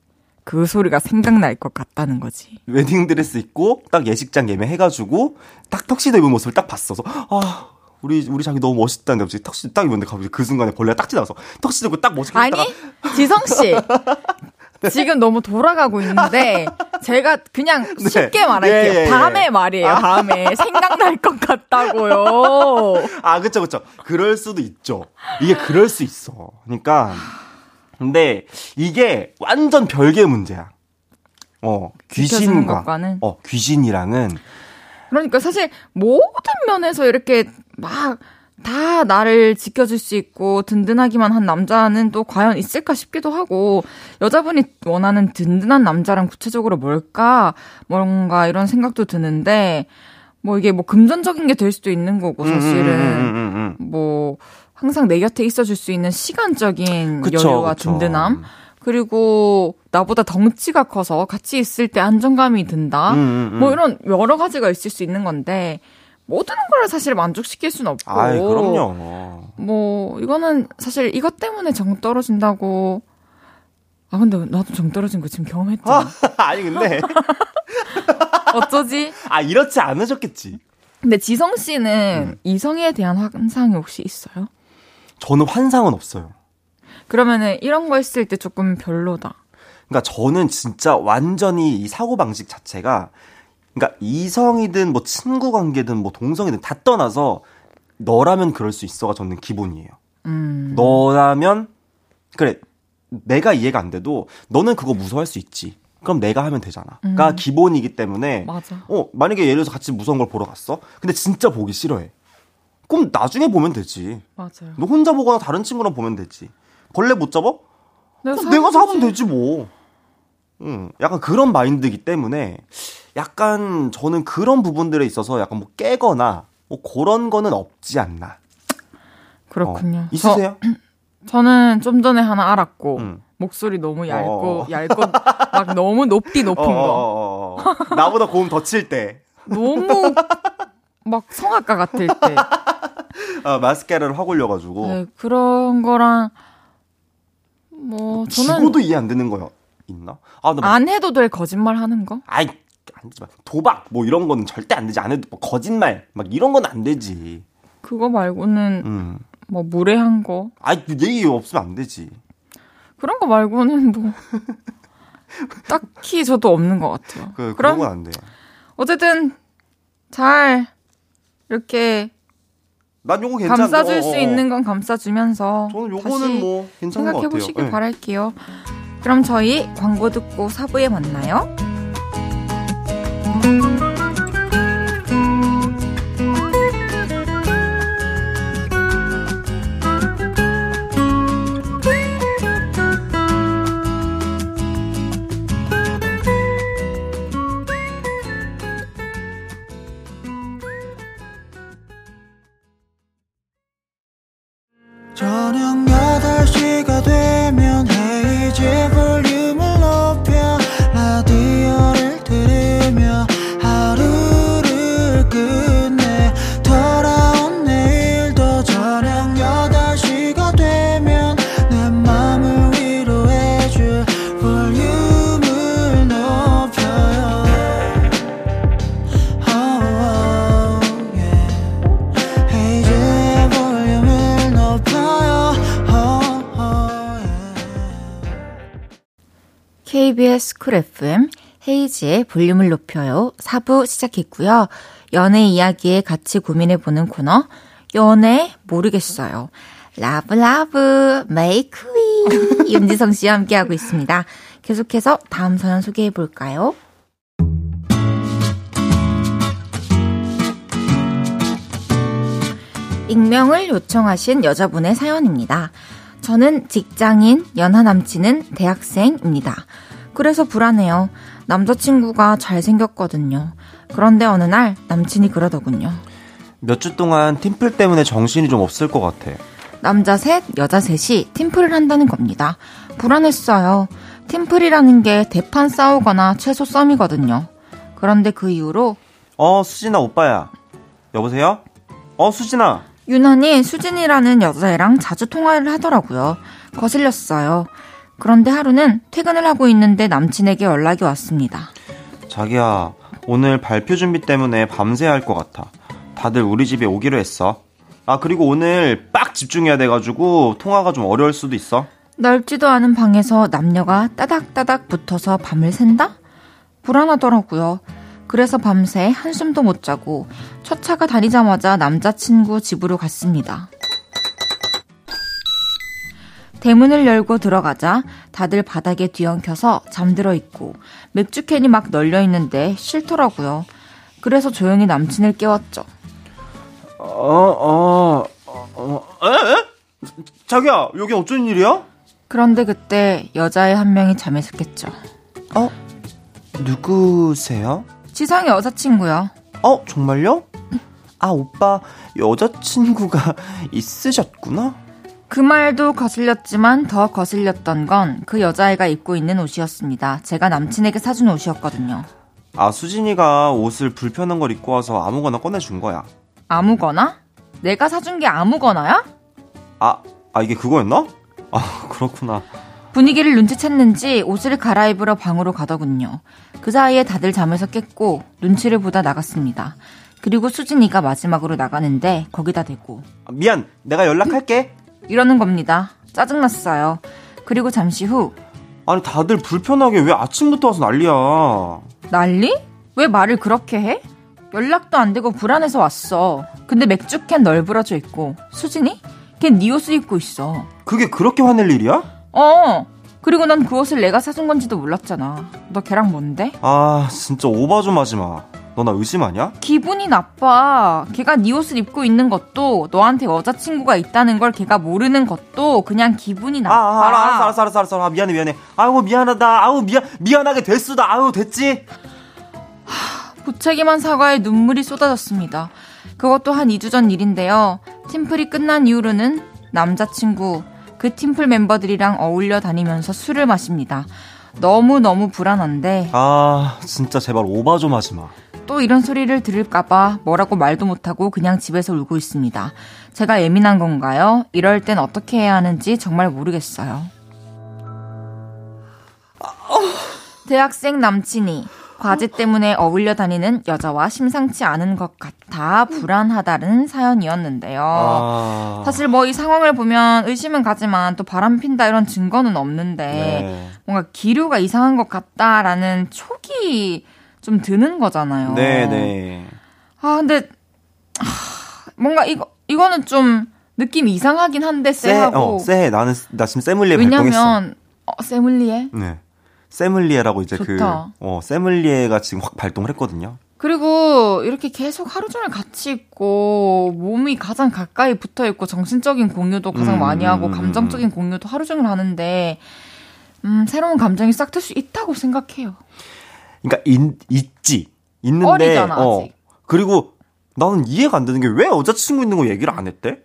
그 소리가 생각날 것 같다는 거지. 웨딩 드레스 입고 딱 예식장 예매해가지고 딱 턱시도 입은 모습을 딱 봤어서 아 우리 우리 자기 너무 멋있다는데 갑자기 턱시도 딱 입었는데 갑자기 그 순간에 벌레가 딱 지나서 턱시도 입고 딱 멋있게 아니 지성 씨 [LAUGHS] 지금 너무 돌아가고 있는데 제가 그냥 네. 쉽게 말할게요. 예, 예, 예. 밤에 말이에요. 아. 밤에 [LAUGHS] 생각날 것 같다고요. 아 그쵸 그쵸. 그럴 수도 있죠. 이게 그럴 수 있어. 그러니까. 근데 이게 완전 별개 문제야. 어, 귀신과 어, 귀신이랑은 그러니까 사실 모든 면에서 이렇게 막 다 나를 지켜줄 수 있고 든든하기만 한 남자는 또 과연 있을까 싶기도 하고 여자분이 원하는 든든한 남자랑 구체적으로 뭘까 뭔가 이런 생각도 드는데 뭐 이게 뭐 금전적인 게 될 수도 있는 거고 사실은 음, 음, 음, 뭐 항상 내 곁에 있어줄 수 있는 시간적인 그쵸, 여유와 그쵸. 든든함. 그리고 나보다 덩치가 커서 같이 있을 때 안정감이 든다. 뭐 이런 여러 가지가 있을 수 있는 건데 모든 걸 사실 만족시킬 수는 없고. 아이, 그럼요. 뭐 이거는 사실 이것 때문에 정 떨어진다고. 아 근데 나도 정 떨어진 거 지금 경험했잖아. 아, [LAUGHS] 니 근데 [LAUGHS] 어쩌지? 아 이렇지 않으셨겠지. 근데 지성 씨는 음. 이성에 대한 환상이 혹시 있어요? 저는 환상은 없어요. 그러면은 이런 거 했을 때 조금 별로다. 그러니까 저는 진짜 완전히 이 사고 방식 자체가 그러니까 이성이든 뭐 친구 관계든 뭐 동성이든 다 떠나서 너라면 그럴 수 있어가 저는 기본이에요. 음. 너라면 그래 내가 이해가 안 돼도 너는 그거 무서워할 수 있지. 그럼 내가 하면 되잖아. 음. 가 기본이기 때문에 맞아. 어 만약에 예를 들어서 같이 무서운 걸 보러 갔어. 근데 진짜 보기 싫어해. 그럼 나중에 보면 되지. 맞아요. 너 혼자 보거나 다른 친구랑 보면 되지. 벌레 못 잡아? 내가, 내가 잡으면 되지 뭐. 응, 약간 그런 마인드이기 때문에 약간 저는 그런 부분들에 있어서 약간 뭐 깨거나 뭐 그런 거는 없지 않나. 그렇군요. 어, 있으세요? 저, [CLEARS THROAT] 는좀 전에 하나 알았고 응. 목소리 너무 얇고 어. 얇고 막 너무 높디 [LAUGHS] 높은 어, 거. 어, 어, 어. 나보다 고음 더 칠 때. [LAUGHS] 너무 막 성악가 같을 때. 아, 마스카라를 확 올려가지고. 네, 그런 거랑, 뭐, 저는. 지고도 이해 안 되는 거 있나? 아, 나안 해도 될 거짓말 하는 거? 아이, 안 되지 마. 도박, 뭐 이런 거는 절대 안 되지. 안 해도 뭐 거짓말, 막 이런 건 안 되지. 그거 말고는, 음. 뭐, 무례한 거. 아이, 얘기 없으면 안 되지. 그런 거 말고는 뭐. [LAUGHS] 딱히 저도 없는 것 같아요. 그, 그런 건 안 돼. 어쨌든, 잘, 이렇게 난 요거 괜찮아. 감싸줄 수 어, 어, 어. 있는 건 감싸주면서 저는 요거는 뭐 괜찮은 생각해 보시길 네. 바랄게요. 그럼 저희 광고 듣고 사부에 만나요. 헤이지의 볼륨을 높여요. 4부 시작했고요. 연애 이야기에 같이 고민해보는 코너, 연애 모르겠어요. 라브 라브 메이크위 [LAUGHS] 윤지성 씨와 함께하고 있습니다. 계속해서 다음 사연 소개해볼까요? 익명을 요청하신 여자분의 사연입니다. 저는 직장인, 연하 남친은 대학생입니다. 그래서 불안해요. 남자친구가 잘생겼거든요. 그런데 어느 날 남친이 그러더군요. 몇 주 동안 팀플 때문에 정신이 좀 없을 것 같아. 남자 셋, 여자 셋이 팀플을 한다는 겁니다. 불안했어요. 팀플이라는 게 대판 싸우거나 최소 썸이거든요. 그런데 그 이후로 어, 수진아 오빠야. 여보세요? 어, 수진아. 유난히 수진이라는 여자애랑 자주 통화를 하더라고요. 거슬렸어요. 그런데 하루는 퇴근을 하고 있는데 남친에게 연락이 왔습니다. 자기야, 오늘 발표 준비 때문에 밤새야 할 것 같아. 다들 우리 집에 오기로 했어. 아, 그리고 오늘 빡 집중해야 돼가지고 통화가 좀 어려울 수도 있어. 넓지도 않은 방에서 남녀가 따닥따닥 붙어서 밤을 샌다? 불안하더라고요. 그래서 밤새 한숨도 못 자고 첫 차가 다니자마자 남자친구 집으로 갔습니다. 대문을 열고 들어가자 다들 바닥에 뒤엉켜서 잠들어 있고 맥주 캔이 막 널려 있는데 싫더라고요. 그래서 조용히 남친을 깨웠죠. 어, 어, 어, 에? 에? 자기야, 여기 어쩐 일이야? 그런데 그때 여자의 한 명이 잠에서 깼죠. 어? 누구세요? 지상의 여자친구요. 어, 정말요? 아, 오빠, 여자친구가 [LAUGHS] 있으셨구나? 그 말도 거슬렸지만 더 거슬렸던 건 그 여자애가 입고 있는 옷이었습니다. 제가 남친에게 사준 옷이었거든요. 아, 수진이가 옷을 불편한 걸 입고 와서 아무거나 꺼내준 거야. 아무거나? 내가 사준 게 아무거나야? 아, 아, 이게 그거였나? 아, [LAUGHS] 그렇구나. 분위기를 눈치챘는지 옷을 갈아입으러 방으로 가더군요. 그 사이에 다들 잠에서 깼고 눈치를 보다 나갔습니다. 그리고 수진이가 마지막으로 나가는데 거기다 대고 아, 미안, 내가 연락할게. 이러는 겁니다. 짜증났어요. 그리고 잠시 후 아니, 다들 불편하게 왜 아침부터 와서 난리야. 난리? 왜 말을 그렇게 해? 연락도 안 되고 불안해서 왔어. 근데 맥주캔 널브러져 있고 수진이? 걘네 옷을 입고 있어. 그게 그렇게 화낼 일이야? 어. 그리고 난 그 옷을 내가 사준 건지도 몰랐잖아. 너 걔랑 뭔데? 아, 진짜 오바 좀 하지 마. 너 나 의심하냐? 기분이 나빠. 걔가 네 옷을 입고 있는 것도 너한테 여자친구가 있다는 걸 걔가 모르는 것도 그냥 기분이 아, 나빠. 아, 알았어, 알았어, 알았어, 알았어. 아, 미안해, 미안해. 아우, 미안하다. 아우, 미안, 미안하게 됐수다. 아우, 됐지? 부채기만 사과에 눈물이 쏟아졌습니다. 그것도 한 2주 전 일인데요. 팀플이 끝난 이후로는 남자친구, 그 팀플 멤버들이랑 어울려 다니면서 술을 마십니다. 너무너무 불안한데 아, 진짜 제발 오바 좀 하지 마. 또 이런 소리를 들을까봐 뭐라고 말도 못하고 그냥 집에서 울고 있습니다. 제가 예민한 건가요? 이럴 땐 어떻게 해야 하는지 정말 모르겠어요. 대학생 남친이 과제 때문에 어울려 다니는 여자와 심상치 않은 것 같아 불안하다는 사연이었는데요. 아, 사실 뭐 이 상황을 보면 의심은 가지만 또 바람 핀다 이런 증거는 없는데 네. 뭔가 기류가 이상한 것 같다라는 촉이 좀 드는 거잖아요. 네, 네. 아 근데 하, 뭔가 이거 이거는 좀 느낌이 이상하긴 한데 쎄, 쎄하고 어, 쎄. 나는, 나 지금 세물리에 발동했어. 왜냐면 어, 세물리에 네. 세물리에라고 이제 그, 좋다. 어, 세물리에가 지금 확 발동을 했거든요. 그리고 이렇게 계속 하루 종일 같이 있고 몸이 가장 가까이 붙어 있고 정신적인 공유도 가장 음, 많이 하고 음, 감정적인 공유도 하루 종일 하는데 음, 새로운 감정이 싹들수 있다고 생각해요. 그러니까, 있, 있지. 있는데, 어리잖아, 어. 아직. 그리고 나는 이해가 안 되는 게 왜 여자친구 있는 거 얘기를 안 했대?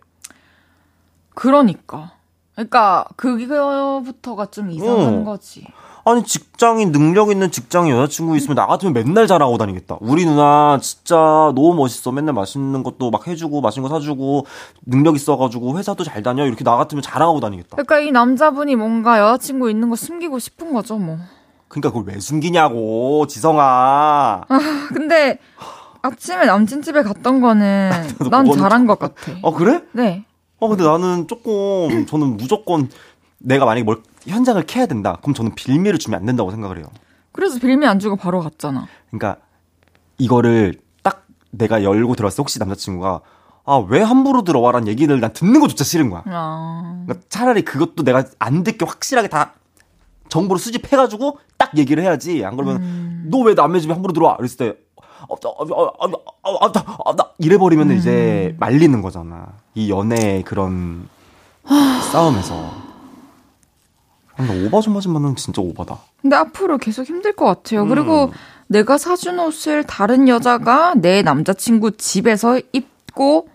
그러니까. 그러니까 그거부터가 좀 이상한 어. 거지. 아니 직장인 능력 있는 직장인 여자친구 있으면 나 같으면 맨날 자랑하고 다니겠다. 우리 누나 진짜 너무 멋있어. 맨날 맛있는 것도 막 해주고 맛있는 거 사주고 능력 있어가지고 회사도 잘 다녀. 이렇게 나 같으면 자랑하고 다니겠다. 그러니까 이 남자분이 뭔가 여자친구 있는 거 숨기고 싶은 거죠, 뭐. 그러니까 그걸 왜 숨기냐고 지성아. 근데 아침에 남친 집에 갔던 거는 [LAUGHS] 난 잘한 것 같아. 어 그래? 네. 어 근데 나는 조금 [CLEARS THROAT] 저는 무조건 내가 만약에 뭘 현장을 캐야 된다. 그럼 저는 빌미를 주면 안 된다고 생각을 해요. 그래서 빌미 안 주고 바로 갔잖아. 그러니까 이거를 딱 내가 열고 들어왔어. 혹시 남자친구가 아 왜 함부로 들어와라는 얘기를 난 듣는 것조차 싫은 거야. 아. 그러니까 차라리 그것도 내가 안 듣게 확실하게 다 정보를 수집해가지고 딱 얘기를 해야지. 안 그러면 음. 너왜 남의 집에 함부로 들어와? 이랬을 때 이래버리면 음. 이제 말리는 거잖아. 이 연애의 그런 아. 싸움에서. 근데 오바 좀 하지만은 진짜 오바다. 근데 앞으로 계속 힘들 것 같아요. 음. 그리고 내가 사준 옷을 다른 여자가 내 남자친구 집에서 입고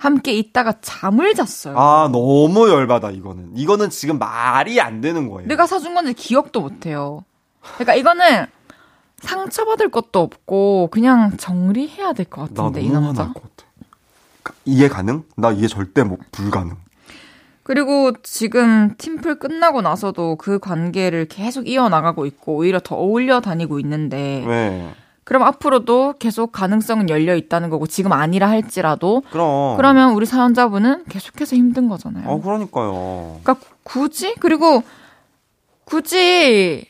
함께 있다가 잠을 잤어요. 아 너무 열받아 이거는. 이거는 지금 말이 안 되는 거예요. 내가 사준 건지 기억도 못해요. 그러니까 이거는 상처받을 것도 없고 그냥 정리해야 될것나 같은데 이 남자. 것 같아. 이해 가능? 나 이해 절대 뭐 불가능. 그리고 지금 팀플 끝나고 나서도 그 관계를 계속 이어나가고 있고 오히려 더 어울려 다니고 있는데 왜? 그럼 앞으로도 계속 가능성은 열려 있다는 거고 지금 아니라 할지라도 그럼. 그러면 우리 사연자분은 계속해서 힘든 거잖아요. 어 그러니까요. 그러니까 굳이 그리고 굳이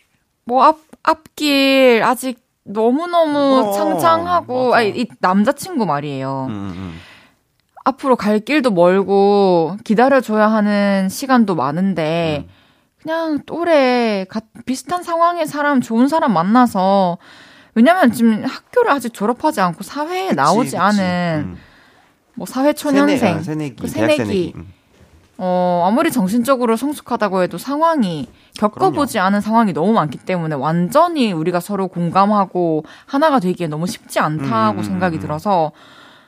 뭐 앞 앞길 아직 너무 너무 어, 창창하고. 아니 이 남자친구 말이에요. 음, 음, 음. 앞으로 갈 길도 멀고 기다려줘야 하는 시간도 많은데 음. 그냥 또래 가- 비슷한 상황의 사람 좋은 사람 만나서 왜냐면 지금 학교를 아직 졸업하지 않고 사회에 그치, 나오지 그치. 않은 음. 뭐 사회 초년생 새내, 아, 새내기, 그 새내기. 음. 어, 아무리 정신적으로 성숙하다고 해도 상황이 겪어보지 않은 상황이 너무 많기 때문에 완전히 우리가 서로 공감하고 하나가 되기에 너무 쉽지 않다고 음, 생각이 음. 들어서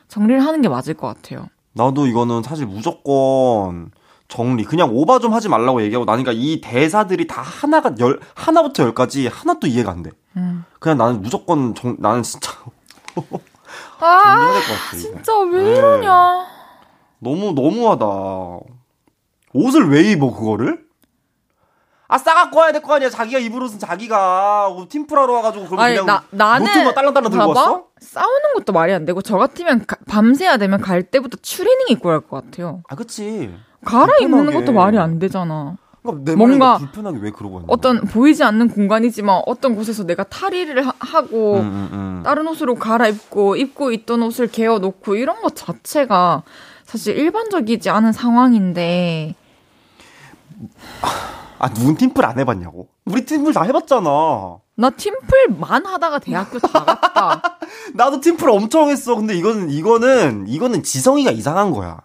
정리를 하는 게 맞을 것 같아요. 나도 이거는 사실 무조건 정리. 그냥 오바 좀 하지 말라고 얘기하고 나니까 이 대사들이 다 하나가 열 하나부터 열까지 하나도 이해가 안 돼. 음. 그냥 나는 무조건 정 나는 진짜 아, [LAUGHS] 정리해야 될 것 같아. 진짜 왜 네. 이러냐. 너무 너무하다. 옷을 왜 입어 그거를? 아 싸갖고 와야 될 거 아니야. 자기가 입을 옷은 자기가 뭐 팀플하러 와가지고 그럼 아니, 그냥 나, 나는. 노트만 딸랑딸랑 들고 봐봐. 왔어? 싸우는 것도 말이 안 되고, 저 같으면 가- 밤새야 되면 갈 때부터 추리닝 입고 갈 것 같아요. 아 그치. 갈아입는. 것도 말이 안 되잖아. 그러니까 내 뭔가 뭔가 불편하게 왜 그러고 있는 어떤 보이지 않는 공간이지만 어떤 곳에서 내가 탈의를 하- 하고 음, 음, 음. 다른 옷으로 갈아입고 입고 있던 옷을 개어 놓고 이런 것 자체가 사실 일반적이지 않은 상황인데 아 누군 팀플 안 해봤냐고? 우리 팀플 다 해봤잖아. 나 팀플만 하다가 대학교 다 갔다. [LAUGHS] 나도 팀플 엄청 했어. 근데 이거는 이거는 이거는 지성이가 이상한 거야.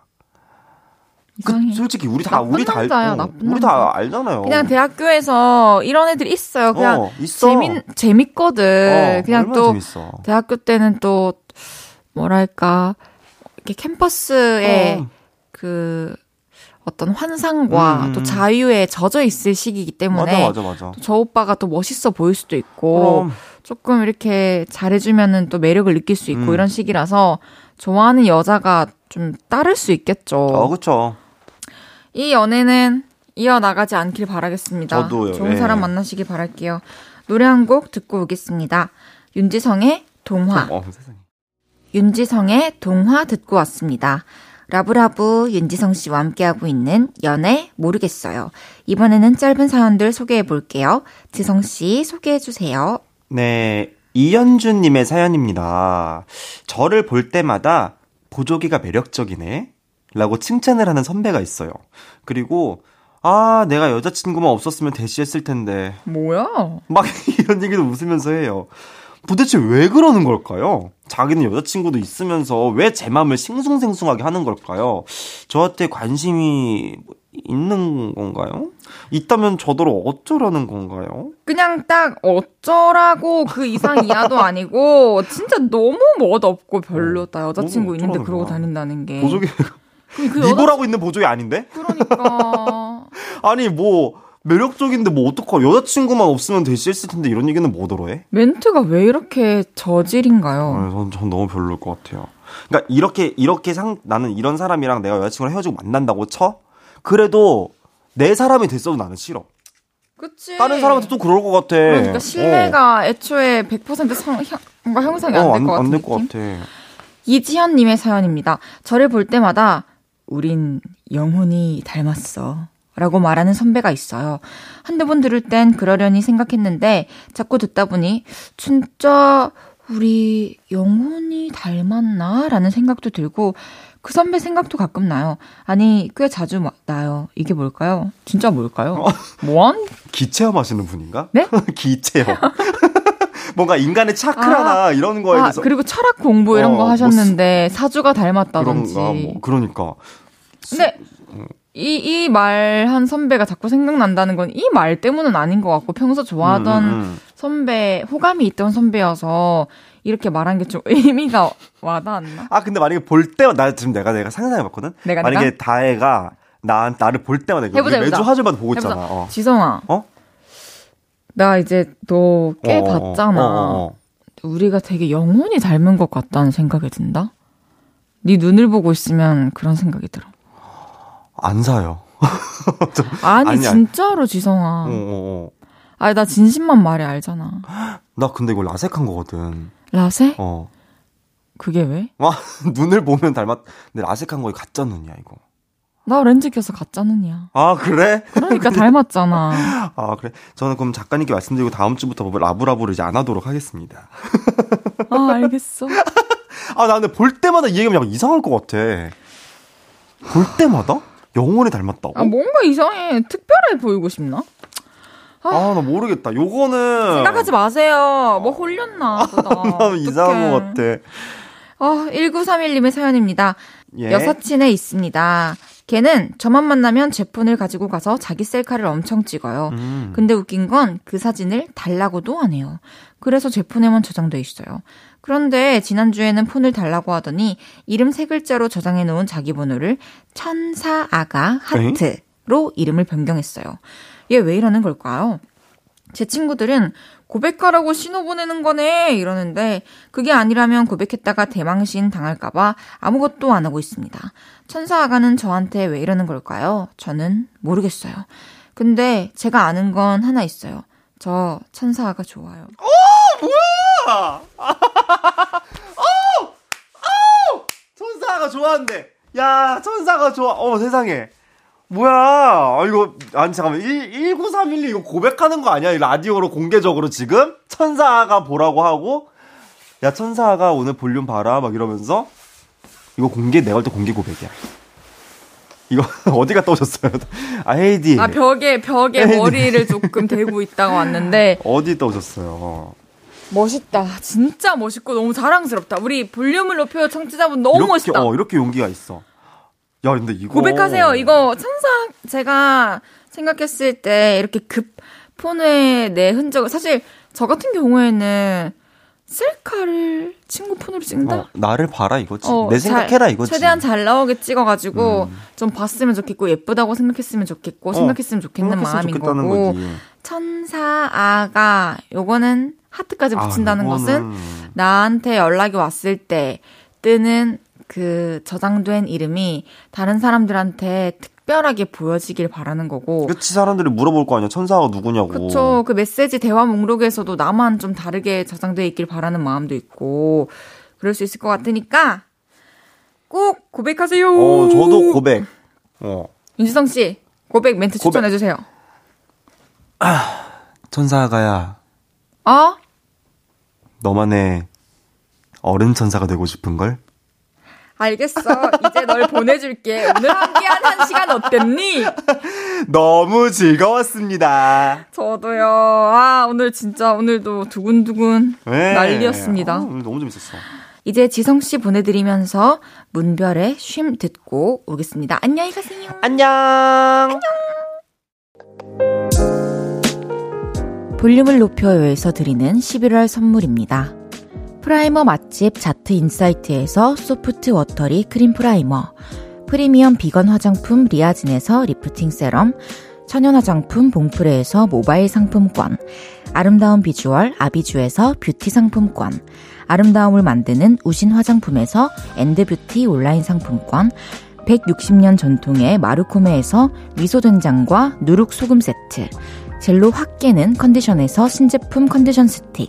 그. 솔직히 우리 다 우리 다 알, 남자야, 어, 나쁜 우리. 다 알잖아요. 그냥 대학교에서 이런 애들이 있어요. 그냥 어, 있어. 재밌 재밌거든. 어, 그냥 또 재밌어. 대학교 때는 또 뭐랄까 이렇게 캠퍼스에 어. 그 어떤 환상과 음, 음, 또 음. 자유에 젖어 있을 시기이기 때문에 맞아 맞아 맞아. 저 오빠가 또 멋있어 보일 수도 있고 그럼 조금 이렇게 잘해주면은 또 매력을 느낄 수 있고 음. 이런 시기라서 좋아하는 여자가 좀 따를 수 있겠죠. 어 그쵸. 이 연애는 이어나가지 않길 바라겠습니다. 저도요, 좋은 네. 사람 만나시길 바랄게요. 노래 한 곡 듣고 오겠습니다. 윤지성의 동화. 어 세상에. 윤지성의 동화 듣고 왔습니다. 라브라브 윤지성 씨와 함께하고 있는 연애 모르겠어요. 이번에는 짧은 사연들 소개해 볼게요. 지성 씨 소개해 주세요. 네, 이현주님의 사연입니다. 저를 볼 때마다 보조개가 매력적이네. 라고 칭찬을 하는 선배가 있어요. 그리고, 아, 내가 여자친구만 없었으면 대시했을 텐데. 뭐야? 막 [LAUGHS] 이런 얘기도 웃으면서 해요. 도대체 왜 그러는 걸까요? 자기는 여자친구도 있으면서 왜 제 마음을 싱숭생숭하게 하는 걸까요? 저한테 관심이 있는 건가요? 있다면 저더러 어쩌라는 건가요? 그냥 딱 어쩌라고 그 이상 이하도 [LAUGHS] 아니고 진짜 너무 멋없고 별로다. 여자친구 너무 있는데 그러고. 다닌다는 게. 보조개, 그, 그 여자 리보라고 있는 보조개 아닌데? 그러니까 [LAUGHS] 아니, 뭐, 매력적인데 뭐 어떡하, 여자친구만 없으면 대시했을 텐데 이런 얘기는 뭐더러 해? 멘트가 왜 이렇게 저질인가요? 아, 전, 전 너무 별로일 것 같아요. 그러니까 이렇게 이렇게 상 나는 이런 사람이랑 내가 여자친구랑 헤어지고 만난다고 쳐. 그래도 내 사람이 됐어도 나는 싫어. 그치. 다른 사람한테 또 그럴 것 같아. 그러니까 신뢰가 애초에 100% 성, 형, 뭔가 형성이 안될것 같은 안 될 것 느낌. 같아. 이지현님의 사연입니다. 저를 볼 때마다 우린 영혼이 닮았어. 라고 말하는 선배가 있어요. 한두 번 들을 땐 그러려니 생각했는데 자꾸 듣다 보니 진짜 우리 영혼이 닮았나? 라는 생각도 들고 그 선배 생각도 가끔 나요. 아니, 꽤 자주 나요. 이게 뭘까요? 진짜 뭘까요? 뭐한? 기체험 하시는 분인가? 네? [LAUGHS] 기체험. 뭔가 인간의 차크라나 아, 이런 거에 아, 대해서 그리고 철학 공부 이런 어, 거뭐 하셨는데 사주가 닮았다든지. 그런가 뭐 그러니까 근데 이이 말 한 선배가 자꾸 생각난다는 건 이 말 때문은 아닌 것 같고 평소 좋아하던 음, 음, 음. 선배 호감이 있던 선배여서 이렇게 말한 게 좀 의미가 와닿았나? 아 근데 만약에 볼 때마다 나 지금 내가 내가 상상해 봤거든. 내가, 만약에 내가? 다혜가 나 나를 볼 때마다 해보자, 매주 해보자. 화제마다 보고 해보자. 있잖아. 어. 지성아. 어? 나 이제 너꽤 어, 어, 어. 봤잖아. 어. 우리가 되게 영혼이 닮은 것 같다는 생각이 든다. 네 눈을 보고 있으면 그런 생각이 들어. 안 사요. [LAUGHS] 아니, 아니, 아니. 진짜로 지성아. 어, 어, 어. 아니 나 진심만 말해 알잖아. 나 근데 이거 라섹한 거거든. 라세? 어. 그게 왜? 와 [LAUGHS] 눈을 보면 닮았. 근데 라섹한 거에 가짜 눈이야 이거. 나 렌즈 껴서 가짜 눈이야. 아 그래? 그러니까 닮았잖아. [LAUGHS] 아 그래. 저는 그럼 작가님께 말씀드리고 다음 주부터 뭐 라브라브를 이제 안 하도록 하겠습니다. 아 알겠어. 아, 나 근데 볼 때마다 이 얘기하면 약간 이상할 것 같아. 볼 때마다? 영혼이 닮았다고? 아 뭔가 이상해. 특별해 보이고 싶나? 아, 나 모르겠다. 요거는. 생각하지 마세요. 뭐 홀렸나 보다. 나 이상한 것 같아. 어, 1931님의 사연입니다. 예. 여사친에 있습니다. 걔는 저만 만나면 제 폰을 가지고 가서 자기 셀카를 엄청 찍어요. 음. 근데 웃긴 건 그 사진을 달라고도 안 해요. 그래서 제 폰에만 저장돼 있어요. 그런데 지난주에는 폰을 달라고 하더니 이름 세 글자로 저장해 놓은 자기 번호를 천사아가 하트로 이름을 변경했어요. 얘 왜 이러는 걸까요? 제 친구들은 고백하라고 신호 보내는 거네 이러는데 그게 아니라면 고백했다가 대망신 당할까봐 아무것도 안 하고 있습니다. 천사 아가는 저한테 왜 이러는 걸까요? 저는 모르겠어요. 근데 제가 아는 건 하나 있어요. 저 천사 아가 좋아요. [LAUGHS] 천사가 좋아한대. 야, 천사가 좋아. 어, 세상에. 뭐야. 아, 이거, 아니, 잠깐만. 1, 1931이 이거 고백하는 거 아니야? 이 라디오로 공개적으로 지금? 천사가 보라고 하고, 야, 천사가 오늘 볼륨 봐라. 막 이러면서, 이거 공개, 내가 볼 때 공개 고백이야. 이거, [LAUGHS] 어디 갔다 오셨어요? 아, 헤이디. 아 벽에 벽에 머리를 조금 대고 [LAUGHS] 있다가 왔는데 어디 있다 오셨어요? 멋있다. 진짜 멋있고 너무 자랑스럽다. 우리 볼륨을 높여 청취자분 너무 이렇게, 멋있다. 어, 이렇게 용기가 있어. 야, 근데 이거. 고백하세요. 이거 천사 제가 생각했을 때 이렇게 급 폰에 내 흔적을 사실 저 같은 경우에는 셀카를 친구 폰으로 찍는다. 어, 나를 봐라 이거지. 어, 내 잘- 생각해라 이거지. 최대한 잘 나오게 찍어가지고 음. 좀 봤으면 좋겠고 예쁘다고 생각했으면 좋겠고 생각했으면 좋겠는 생각했으면 마음인 거고 거지. 천사 아가 요거는 하트까지 아, 붙인다는 것은 이거는 나한테 연락이 왔을 때 뜨는 그 저장된 이름이 다른 사람들한테 특별하게 보여지길 바라는 거고 그치 사람들이 물어볼 거 아니야. 천사가 누구냐고. 그쵸. 그 메시지 대화 목록에서도 나만 좀 다르게 저장돼 있길 바라는 마음도 있고, 그럴 수 있을 것 같으니까, 꼭 고백하세요! 어, 저도 고백. 어. 윤지성 씨, 고백 멘트 고백. 추천해주세요. 천사가야, 어? 너만의 어른 천사가 되고 싶은 걸? 알겠어. 이제 널 보내줄게. 오늘 함께한 한 시간 어땠니? 너무 즐거웠습니다. 저도요. 아, 오늘 진짜, 오늘도 두근두근 네. 난리였습니다. 아, 오늘 너무 재밌었어. 이제 지성 씨 보내드리면서 문별의 쉼 듣고 오겠습니다. 안녕히 가세요. 안녕! 볼륨을 높여요에서 드리는 11월 선물입니다. primer 맛집 자트 인사이트에서 soft watery cream primer, 프리미엄 비건 화장품 리아진에서 lifting serum, 천연 화장품 봉프레에서 모바일 상품권, 아름다운 비주얼 아비주에서 뷰티 상품권, 아름다움을 만드는 우신 화장품에서 엔드뷰티 온라인 상품권, 160년 전통의 마르코메에서 미소된장과 누룩소금 세트, 젤로 확 깨는 컨디션에서 신제품 컨디션 스틱,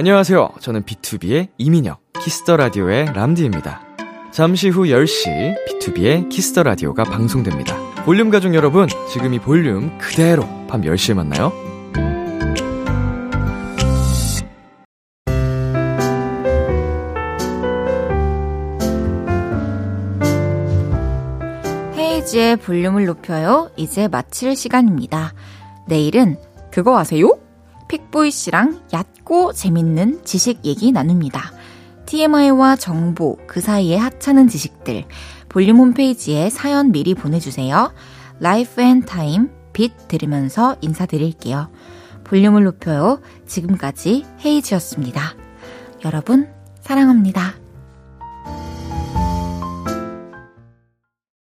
안녕하세요. 저는 비투비의 이민혁, 키스 더 라디오의 람디입니다. 잠시 후 10시 비투비의 키스 더 라디오가 방송됩니다. 볼륨 가족 여러분, 지금 이 볼륨 그대로 밤 10시에 만나요. 헤이즈의 볼륨을 높여요. 이제 마칠 시간입니다. 내일은 그거 아세요? 픽보이 씨랑 얕고 재밌는 지식 얘기 나눕니다. TMI와 정보, 그 사이에 하찮은 지식들, 볼륨 홈페이지에 사연 미리 보내주세요. 라이프 앤 타임, 빛 들으면서 인사드릴게요. 볼륨을 높여요. 지금까지 헤이즈였습니다. 여러분, 사랑합니다.